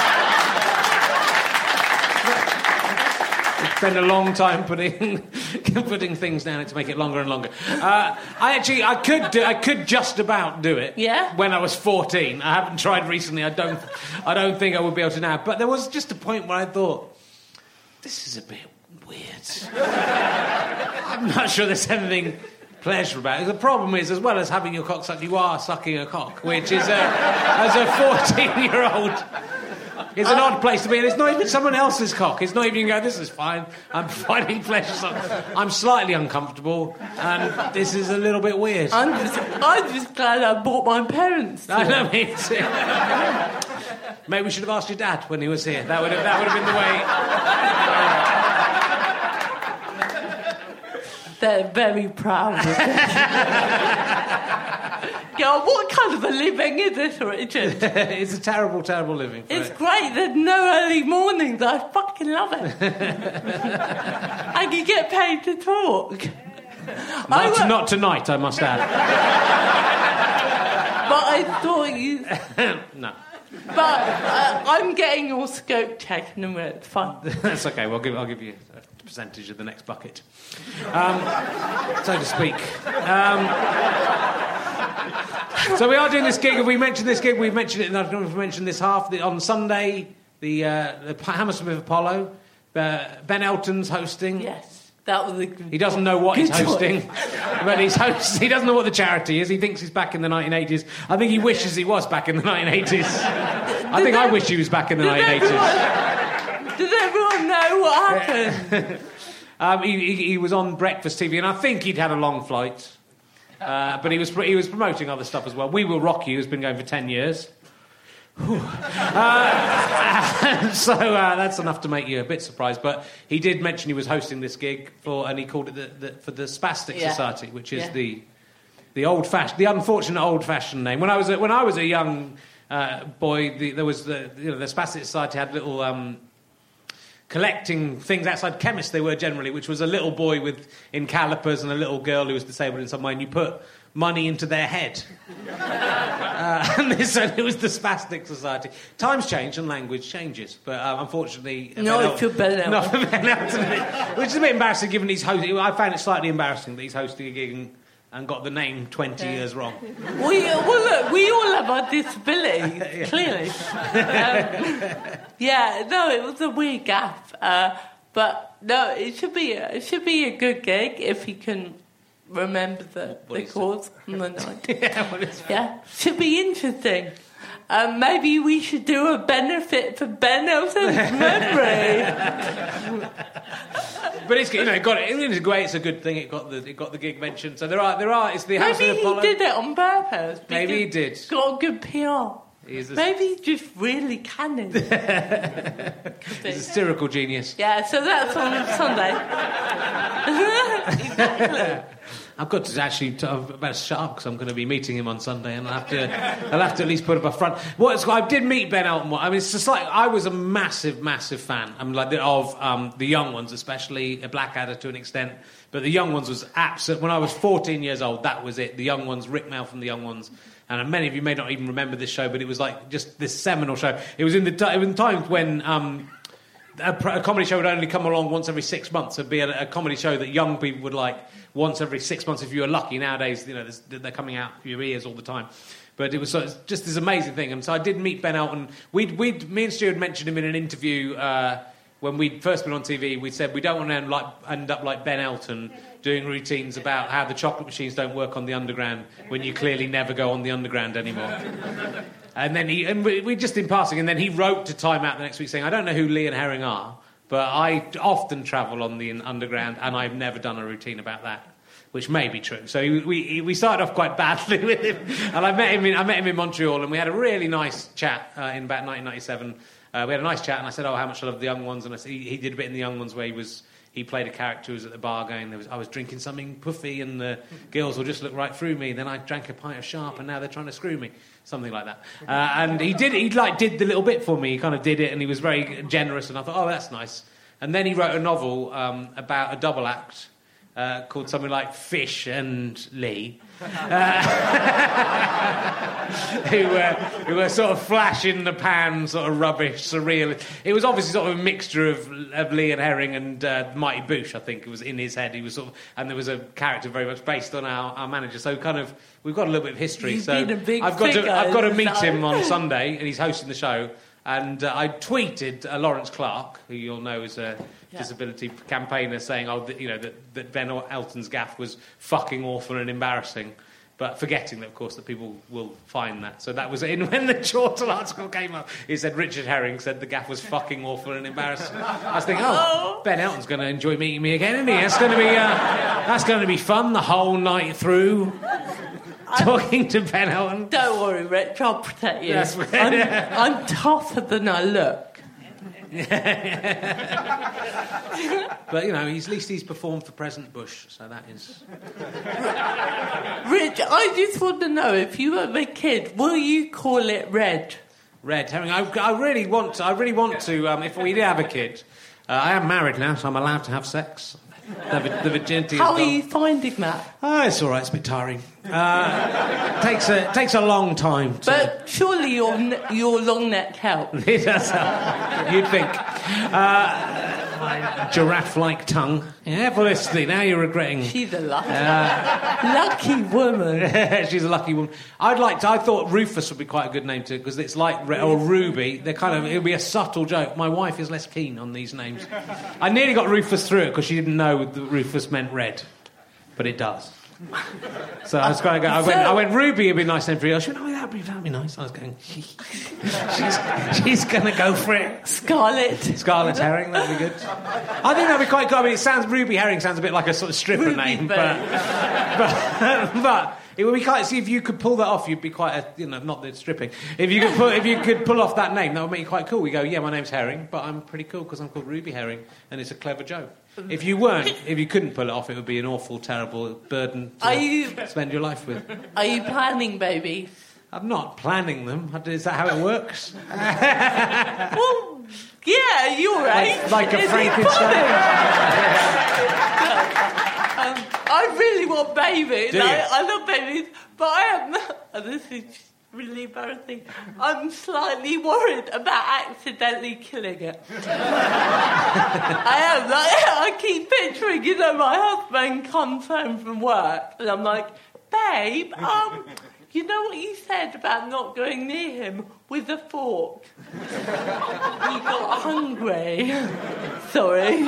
spend a long time putting putting things down to make it longer and longer. Uh, I actually I could do, I could just about do it. Yeah? When I was fourteen, I haven't tried recently. I don't I don't think I would be able to now. But there was just a point where I thought this is a bit weird. I'm not sure there's anything. Pleasure about it. The problem is, as well as having your cock sucked, you are sucking a cock, which is, a, as a 14 year old, is an odd place to be. And it's not even someone else's cock. It's not even going, this is fine. I'm finding pleasure. So I'm slightly uncomfortable, and this is a little bit weird. I'm just, I'm just glad I bought my parents. I know, me too. Maybe we should have asked your dad when he was here. That would have, that would have been the way. They're very proud of it. God, what kind of a living is this, Richard? it's a terrible, terrible living. It's it. great. There's no early mornings. I fucking love it. I can get paid to talk. Not, not tonight, I must add. But I thought you. no. But uh, I'm getting your scope taken away. It's fine. That's okay. Well, I'll give, I'll give you a percentage of the next bucket, um, so to speak. Um, so we are doing this gig. We mentioned this gig. We've mentioned it. and I don't know if we mentioned this half the, on Sunday. The, uh, the Hammersmith Apollo. Uh, ben Elton's hosting. Yes, that was a good. He doesn't know what he's hosting, but he's host, he doesn't know what the charity is. He thinks he's back in the 1980s. I think he wishes he was back in the 1980s. I think I wish he was back in the Does 1980s. everyone, does everyone know what happened? Um, he, he, he was on Breakfast TV, and I think he'd had a long flight. Uh, but he was he was promoting other stuff as well. We Will Rock You has been going for ten years. Uh, so uh, that's enough to make you a bit surprised. But he did mention he was hosting this gig for, and he called it the, the, for the Spastic Yeah. Society, which is Yeah. the the old fashioned, the unfortunate old fashioned name. When I was a, when I was a young uh, boy, the, there was the you know the Spastic Society had little. Um, collecting things outside chemists they were generally which was a little boy with in calipers and a little girl who was disabled in some way and you put money into their head uh, and this, and it was the spastic society times change and language changes but uh, unfortunately No, Ben it's your Ben Elton. no, Ben Elton, which is a bit embarrassing given he's hosting I found it slightly embarrassing that he's hosting a gig and, and got the name 20 years wrong We, well, look, we all have our disabilities, clearly. Um, yeah, no, it was a weird gaff. Uh, but no, it should be a, it should be a good gig if you can remember the, What the is it? cause on the night. yeah, Yeah, should be interesting. Um, maybe we should do a benefit for Ben memory. but it's you know it got it, it's great it's a good thing it got the it got the gig mentioned so there are there are it's the house Maybe of he Apollo did it on purpose. Maybe he did. Got a good PR. He's a- Maybe he's just really be. He's a satirical genius. Yeah, so that's on Sunday. exactly. I've got to actually t- I've about up because I'm going to be meeting him on Sunday, and I'll have to I'll have to at least put up a front. What I did meet Ben Elton. I mean, it's just like I was a massive, massive fan. I'm like the, of um, the young ones, especially a Blackadder to an extent. But the young ones was absolute. When I was 14 years old, that was it. The young ones, Rik Mayall from the young ones. And many of you may not even remember this show, but it was like just this seminal show. It was in the, ti- it was in times when um, a, a comedy show would only come along once every six months. It'd be a, a comedy show that young people would like once every six months if you were lucky. Nowadays, you know, they're coming out your ears all the time. But it was sort of just this amazing thing. And so I did meet Ben Elton. We'd, we'd, me and Stu had mentioned him in an interview uh, when we'd first been on TV. We said we don't want to end, like, end up like Ben Elton doing routines about how the chocolate machines don't work on the underground when you clearly never go on the underground anymore. And then he, and we, we just in passing, and then he wrote to Time Out the next week saying, I don't know who Lee and Herring are, but I often travel on the underground and I've never done a routine about that. Which may be true. So he, we, we started off quite badly with him, and I met him in, I met him in Montreal, and we had a really nice chat uh, in about 1997. Uh, we had a nice chat, and I said, "Oh, how much I love the young ones," and I said, he, he did a bit in the young ones where he was he played a character who was at the bar going, there was, I was drinking something puffy and the girls will just look right through me. Then I drank a pint of sharp and now they're trying to screw me. Something like that. Uh, and he did, he like did the little bit for me. He kind of did it and he was very generous and I thought, oh, that's nice. And then he wrote a novel um, about a double act uh, called something like Fish and Lee. who, were, who were sort of flash in the pan, sort of rubbish, surreal. It was obviously sort of a mixture of, of Lee and Herring and uh, Mighty Boosh, I think. It was in his head. He was sort of, and there was a character very much based on our, our manager. So kind of, we've got a little bit of history. You've so been a big I've got to, I've got to meet him on Sunday, and he's hosting the show. And uh, I tweeted uh, Laurence Clark, who you'll know is a disability campaigner, saying, "Oh, that, you know that, that Ben Elton's gaff was fucking awful and embarrassing." But forgetting that, of course, that people will find that. So that was in when the Chortle article came up. He said Richard Herring said the gaff was fucking awful and embarrassing. I was thinking, oh, Ben Elton's going to enjoy meeting me again, isn't he? That's going to be uh, that's going to be fun the whole night through. Talking to Ben Elton. Don't worry, Rich, I'll protect you. Yes, I'm, I'm tougher than I look. But you know, he's, at least he's performed for President Bush, so that is. Rich, I just want to know if you have a kid, will you call it Red? Red herring. I, I really want to. I really want to. Um, if we did have a kid, uh, I am married now, so I'm allowed to have sex. The, the virginity. is How are you finding that? Oh, it's all right. It's a bit tiring. Uh, takes a takes a long time. To, But surely your, your long neck helps. it does help. You'd think. Uh, giraffe-like tongue. Yeah, Felicity. Now you're regretting. She's a lucky, uh, lucky woman. She's a lucky woman. I'd like to. I thought Rufus would be quite a good name to because it's like or Ruby. They're kind of. It would be a subtle joke. My wife is less keen on these names. I nearly got Rufus through it because she didn't know that Rufus meant red, but it does. So I was going. I went, I went Ruby it'd be a nice name for you. She went, oh, that'd be, that'd be nice. I was going, she's, she's going to go for it. Scarlet. Scarlet Herring, that'd be good. I think that'd be quite good. I mean, it sounds Ruby Herring sounds a bit like a sort of stripper Ruby name, but, but but it would be quite. See, if you could pull that off, you'd be quite a you know not the stripping. If you could pull, if you could pull off that name, that would make you quite cool. We go, yeah, my name's Herring, but I'm pretty cool because I'm called Ruby Herring, and it's a clever joke. If you weren't, if you couldn't pull it off, it would be an awful, terrible burden to Are you spend your life with. are you planning babies? I'm not planning them. Is that how it works? Well, yeah, you're right. like a Frankenstein. Um, I really want babies. Do you? I, I love babies, but I am. Oh, this is really embarrassing. I'm slightly worried about accidentally killing it. I am. Like, I keep picturing, you know, my husband comes home from work, and I'm like, babe, um. You know what you said about not going near him with a fork? he got hungry. Sorry.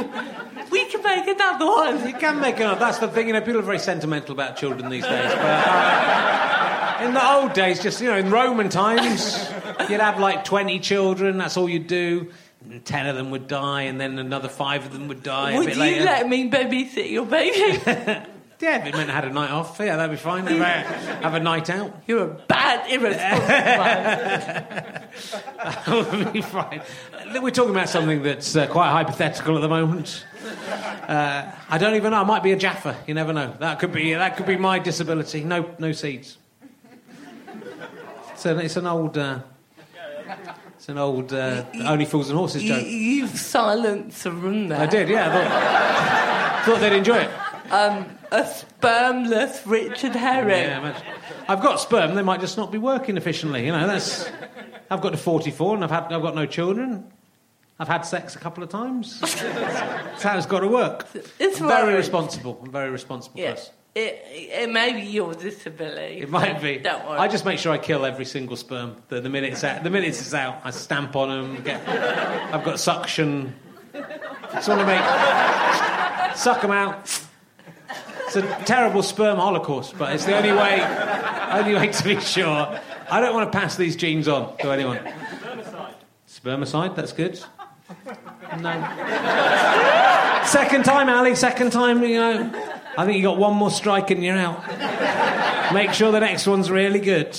We can make another one. You can make another. That's the thing. You know, people are very sentimental about children these days. But uh, in the old days, just you know, in Roman times, you'd have like twenty children. That's all you'd do. And ten of them would die, and then another five of them would die a Would bit you later. let me babysit your baby? Yeah, if it meant I had a night off, yeah, that'd be fine. Have a, have a night out. You're a bad, irresponsible man. that would be fine. We're talking about something that's uh, quite hypothetical at the moment. Uh, I don't even know. I might be a Jaffa. You never know. That could be that could be my disability. No, no seeds. So it's an old. Uh, it's an old uh, only fools and horses joke. you've silenced a room there. I did, yeah. I thought, thought they'd enjoy it. Um, a spermless Richard Herring. Yeah, imagine. I've got sperm. They might just not be working efficiently. You know, that's. I've got to 44 and I've had. I've got no children. I've had sex a couple of times. That's how it's got to work. It's I'm very responsible. I'm very responsible Yeah. person. It, it may be your disability. It might be. Don't worry. I just make sure I kill every single sperm. The, the minute it's out, the minute it's out, I stamp on them. Get, I've got suction. Just want to make suck them out. It's a terrible sperm holocaust, but it's the only way, only way to be sure. I don't want to pass these genes on to anyone. Spermicide, Spermicide. that's good. No. Second time, Ali. Second time, you know. I think you got one more strike and you're out. Make sure the next one's really good.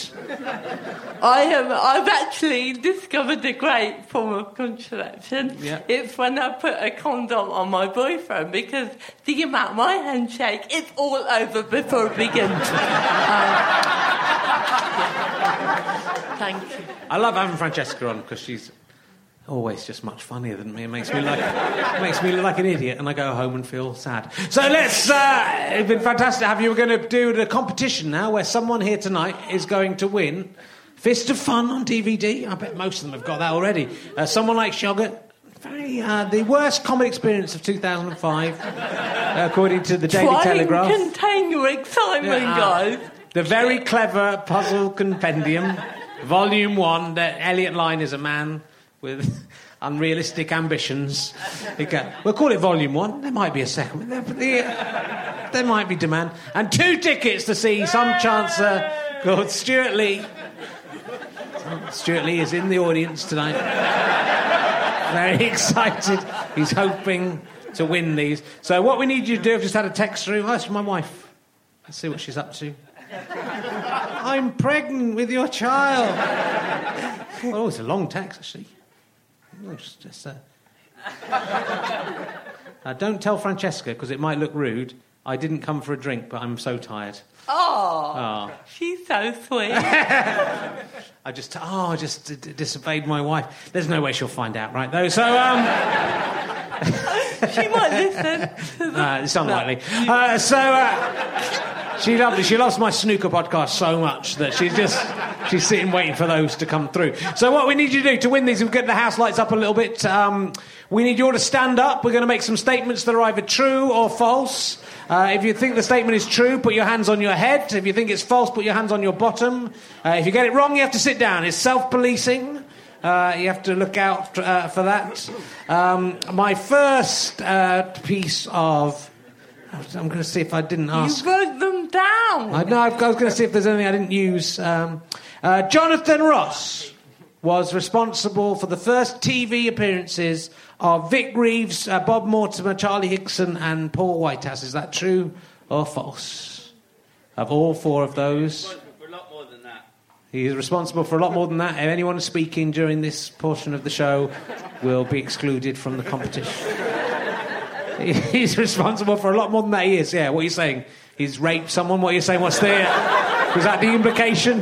I am. I've actually discovered a great form of contraception. Yeah. It's when I put a condom on my boyfriend because the amount my handshake, it's all over before it begins. Um, thank you. I love having Francesca on because she's always just much funnier than me. It makes me like makes me look like an idiot, and I go home and feel sad. So let's. Uh, it's been fantastic to have you. We're going to do a competition now where someone here tonight is going to win Fist of Fun on DVD. I bet most of them have got that already. Uh, someone like Shoggot. Very, uh, the worst comedy experience of 2005, according to the Daily Try Telegraph. and contain your excitement, Yeah, uh, guys. The very clever puzzle compendium, volume one. That Elliot Line is a man with unrealistic ambitions. We'll call it volume one. There might be a second. There, there, there might be demand. And two tickets to see some chancer called Stewart Lee. Stewart Lee is in the audience tonight. Very excited. He's hoping to win these. So what we need you to do, I've just had a text through. That's my wife. Let's see what she's up to. I'm pregnant with your child. Oh, it's a long text, actually. It's just, uh... Uh, don't tell Francesca because it might look rude. I didn't come for a drink, but I'm so tired. Oh, Oh, she's so sweet. I just oh, I just d- d- disobeyed my wife. There's no way she'll find out, right? Though, so um, she might listen. uh, it's unlikely. Uh, so uh, she loved She loves my snooker podcast so much that she's just she's sitting waiting for those to come through. So what we need you to do to win these, we'll get the house lights up a little bit. Um, we need you all to stand up. We're going to make some statements that are either true or false. Uh, if you think the statement is true, put your hands on your head. If you think it's false, put your hands on your bottom. Uh, if you get it wrong, you have to sit down. It's self-policing. Uh, you have to look out uh, for that. Um, my first uh, piece of. I'm going to see if I didn't ask. them down. I, no, I was going to see if there's anything I didn't use. Um, uh, Jonathan Ross was responsible for the first TV appearances of Vic Reeves, uh, Bob Mortimer, Charlie Higson, and Paul Whitehouse. Is that true or false? Of all four of those, For a lot more than that. he is responsible for a lot more than that. Anyone speaking during this portion of the show will be excluded from the competition. He's responsible for a lot more than that. He is. Yeah. What are you saying? He's raped someone. What are you saying? What's the? Was that the implication?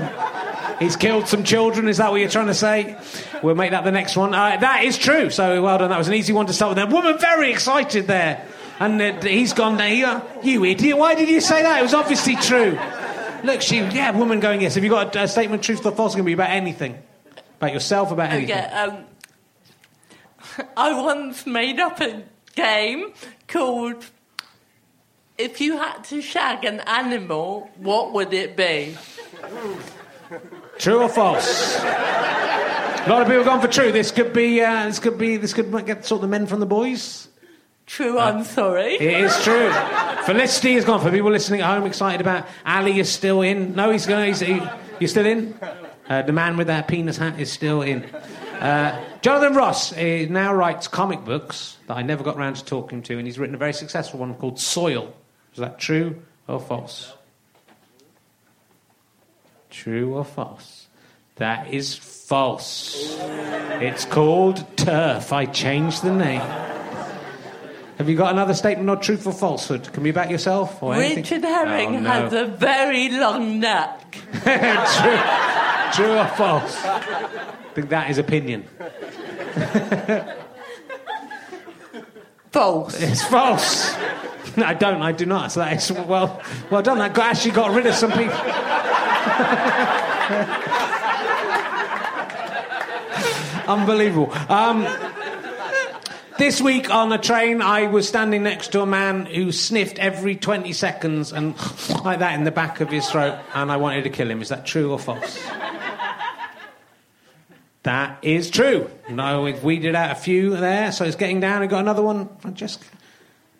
He's killed some children. Is that what you're trying to say? We'll make that the next one. Uh, that is true. So well done. That was an easy one to start with. A woman very excited there, and uh, he's gone there. You, idiot! Why did you say that? It was obviously true. Look, she. Yeah, woman going yes. Have you got a, a statement, truth or false? Going to be about anything, about yourself, about anything. Okay, um, I once made up a game called If You Had to Shag an Animal, What Would It Be? True or false? A lot of people have gone for true. This could be. Uh, this could be. This could get sort of the men from the boys. True, I'm sorry. It is true. Felicity has gone. For people listening at home, excited about Ali is still in. No, he's going. He's, he, you're still in. Uh, the man with that penis hat is still in. Uh, Jonathan Ross uh, now writes comic books that I never got round to talking to, and he's written a very successful one called Soil. Is that true or false? True or false? That is false. It's called Turf. I changed the name. Have you got another statement or truth or falsehood? Can be about yourself or anything? Richard Herring Oh, no. has a very long neck. true, true or false? I think that is opinion. False. It's false. No, I don't. I do not. So that is well, well done. That actually got rid of some people. Unbelievable. Um, this week on a train, I was standing next to a man who sniffed every 20 seconds and like that in the back of his throat, and I wanted to kill him. Is that true or false? That is true. No, we've weeded out a few there, so it's getting down. We've got another one. Francesca,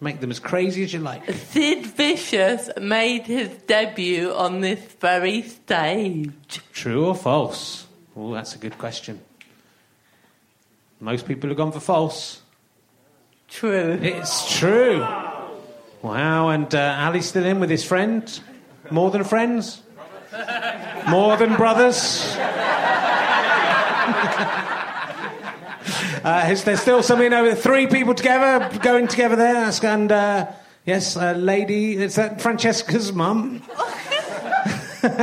make them as crazy as you like. Sid Vicious made his debut on this very stage. True or false? Oh, that's a good question. Most people have gone for false. True. It's true. Wow, and uh, Ali's still in with his friend. More than friends? More than brothers? Uh, is there still something over there? Three people together, going together there. And uh, yes, a lady. Is that Francesca's mum? Don't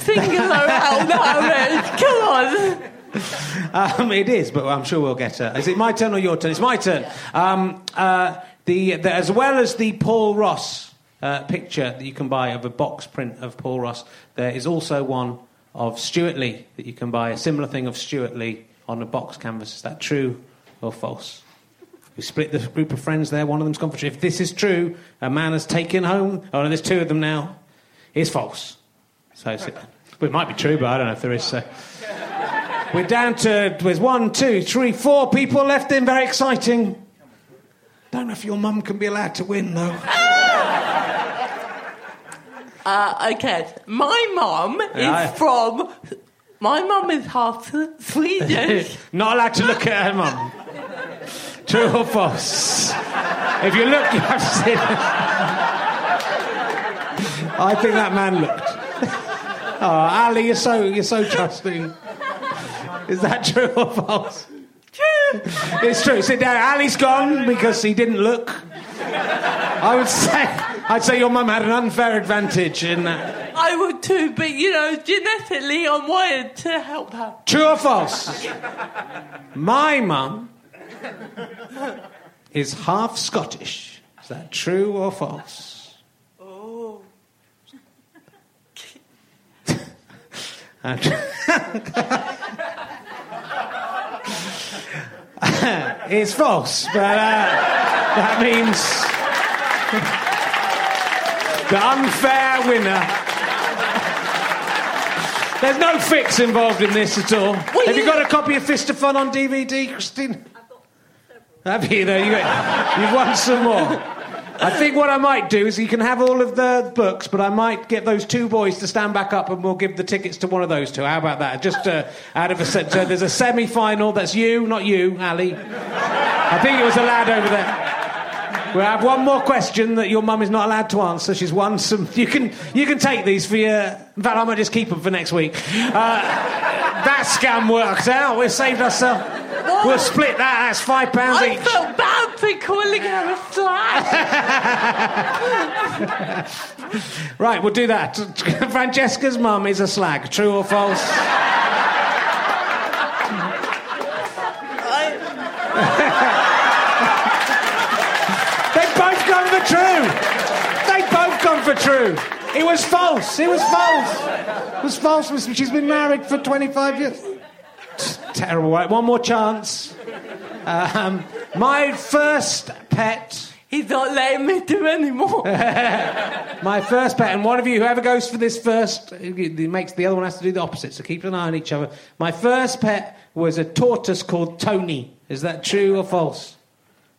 single her out now. Come on. Um, it is, but I'm sure we'll get her. Is it my turn or your turn? It's my turn. Um, uh, the, the, as well as the Paul Ross uh, picture that you can buy of a box print of Paul Ross, there is also one of Stewart Lee that you can buy, a similar thing of Stewart Lee on a box canvas. Is that true or false? We split the group of friends there. One of them's gone for. If this is true, a man has taken home. Oh, no, there's two of them now. It's false. So well, it might be true, but I don't know if there is. So. We're down to with one, two, three, four people left in. Very exciting. Don't know if your mum can be allowed to win though. Uh, okay, my mum Yeah. is from. My mum is half Swedish. Not allowed to look at her mum. True or false? If you look, you have to see. I think that man looked. Oh, Ali, you're so you're so trusting. Is that true or false? True. It's true. Sit down. Ali's gone because he didn't look. I would say I'd say your mum had an unfair advantage in that. I would too, but you know, genetically, I'm wired to help her. True or false? My mum is half Scottish. Is that true or false? Oh. It's false, but uh, that means the unfair winner. There's no fix involved in this at all. Have you got a copy of Fist of Fun on DVD, Christine? Have got you? There you go. You've won some more. I think what I might do is you can have all of the books, but I might get those two boys to stand back up and we'll give the tickets to one of those two. How about that? Just uh, out of a set. So there's a semi final. That's you, not you, Ali. I think it was a lad over there. We'll have one more question that your mum is not allowed to answer. She's won some. You can you can take these for your. In fact, I might just keep them for next week. Uh, that scam worked out. We've saved ourselves. We'll split that. That's five pounds I each. felt bad for calling her a slag. Right, we'll do that. Francesca's mum is a slag. True or false? They've both gone for true. They've both gone for true. It was false. It was false. It was false. She's been married for 25 years. Terrible. Right, one more chance. Um, my first pet. He's not letting me do anymore. My first pet, and one of you, whoever goes for this first, makes the other one has to do the opposite. So keep an eye on each other. My first pet was a tortoise called Tony. Is that true or false?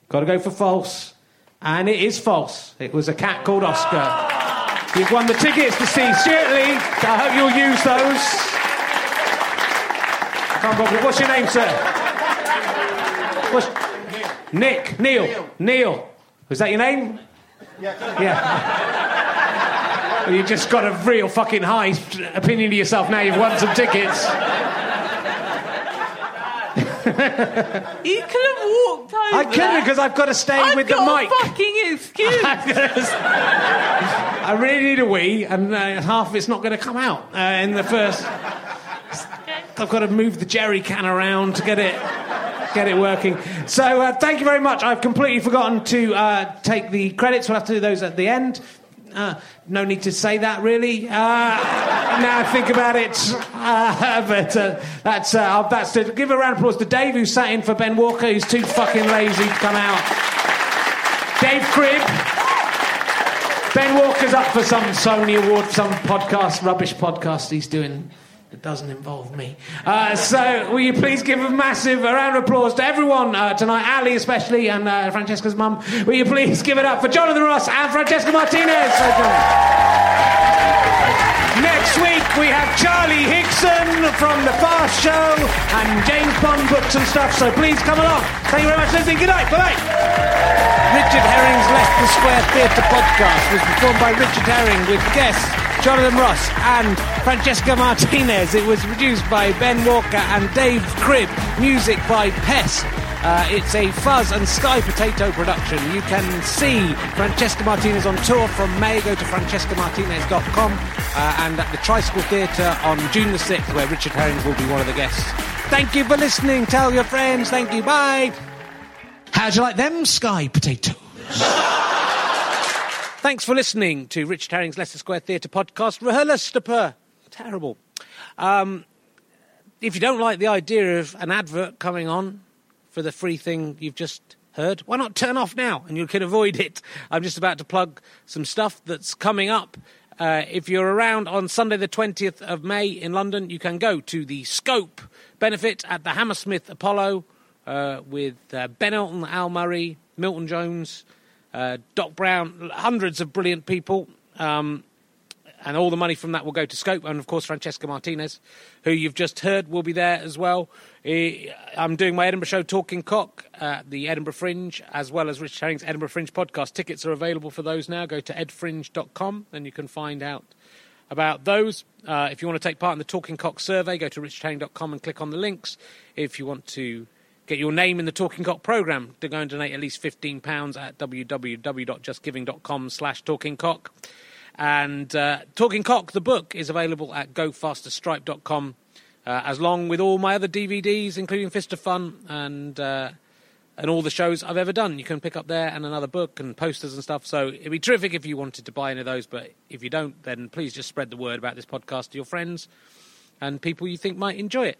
Got to go for false, and it is false. It was a cat called Oscar. You've won the tickets to see Stewart Lee. I hope you'll use those. Can't bother. What's your name, sir? What's... Nick. Neil. Neil. Is that your name? Yeah. Well, you just got a real fucking high opinion of yourself now. You've won some tickets. You could have walked over. I couldn't because I've got to stay I've with the got mic. a fucking excuse. I really need a wee, and uh, half of it's not going to come out uh, in the first. Okay. I've got to move the jerry can around to get it get it working. So uh, thank you very much. I've completely forgotten to uh, take the credits. We'll have to do those at the end. Uh, no need to say that really. Uh, now I think about it, uh, but uh, that's uh, that's to give a round of applause to Dave who sat in for Ben Walker, who's too fucking lazy to come out. Dave Cribb. Ben Walker's up for some Sony Award, some podcast, rubbish podcast he's doing that doesn't involve me. Uh, so, will you please give a massive round of applause to everyone uh, tonight, Ali especially, and uh, Francesca's mum. Will you please give it up for Jonathan Ross and Francesca Martinez? Next week we have Charlie Higson from The Fast Show and James Bond books and stuff, so please come along. Thank you very much for listening. Good night. Bye-bye. Richard Herring's Leicester Square Theatre podcast was performed by Richard Herring with guests Jonathan Ross and Francesca Martinez. It was produced by Ben Walker and Dave Cribb. Music by Pess. Uh, it's a Fuzz and Sky Potato production. You can see Francesca Martinez on tour from May. Go to francescamartinez.com uh, and at the Tricycle Theatre on June the 6th, where Richard Herring will be one of the guests. Thank you for listening. Tell your friends. Thank you. Bye. How'd you like them Sky potatoes? Thanks for listening to Richard Herring's Leicester Square Theatre podcast. Rehearsal Terrible. Um, if you don't like the idea of an advert coming on for the free thing you've just heard, why not turn off now and you can avoid it? I'm just about to plug some stuff that's coming up. Uh, if you're around on Sunday, the 20th of May in London, you can go to the Scope benefit at the Hammersmith Apollo uh, with uh, Ben Elton, Al Murray, Milton Jones, uh, Doc Brown, hundreds of brilliant people. Um, and all the money from that will go to Scope. And of course, Francesca Martinez, who you've just heard, will be there as well. I'm doing my Edinburgh show, Talking Cock, at the Edinburgh Fringe, as well as Richard Herring's Edinburgh Fringe podcast. Tickets are available for those now. Go to edfringe.com and you can find out about those. Uh, if you want to take part in the Talking Cock survey, go to richardherring.com and click on the links. If you want to get your name in the Talking Cock programme, to go and donate at least £15 at www.justgiving.com slash talkingcock. And uh, Talking Cock, the book, is available at gofasterstripe.com, uh, as long with all my other DVDs, including Fist of Fun and uh, and all the shows I've ever done. You can pick up there and another book and posters and stuff. So it'd be terrific if you wanted to buy any of those. But if you don't, then please just spread the word about this podcast to your friends and people you think might enjoy it.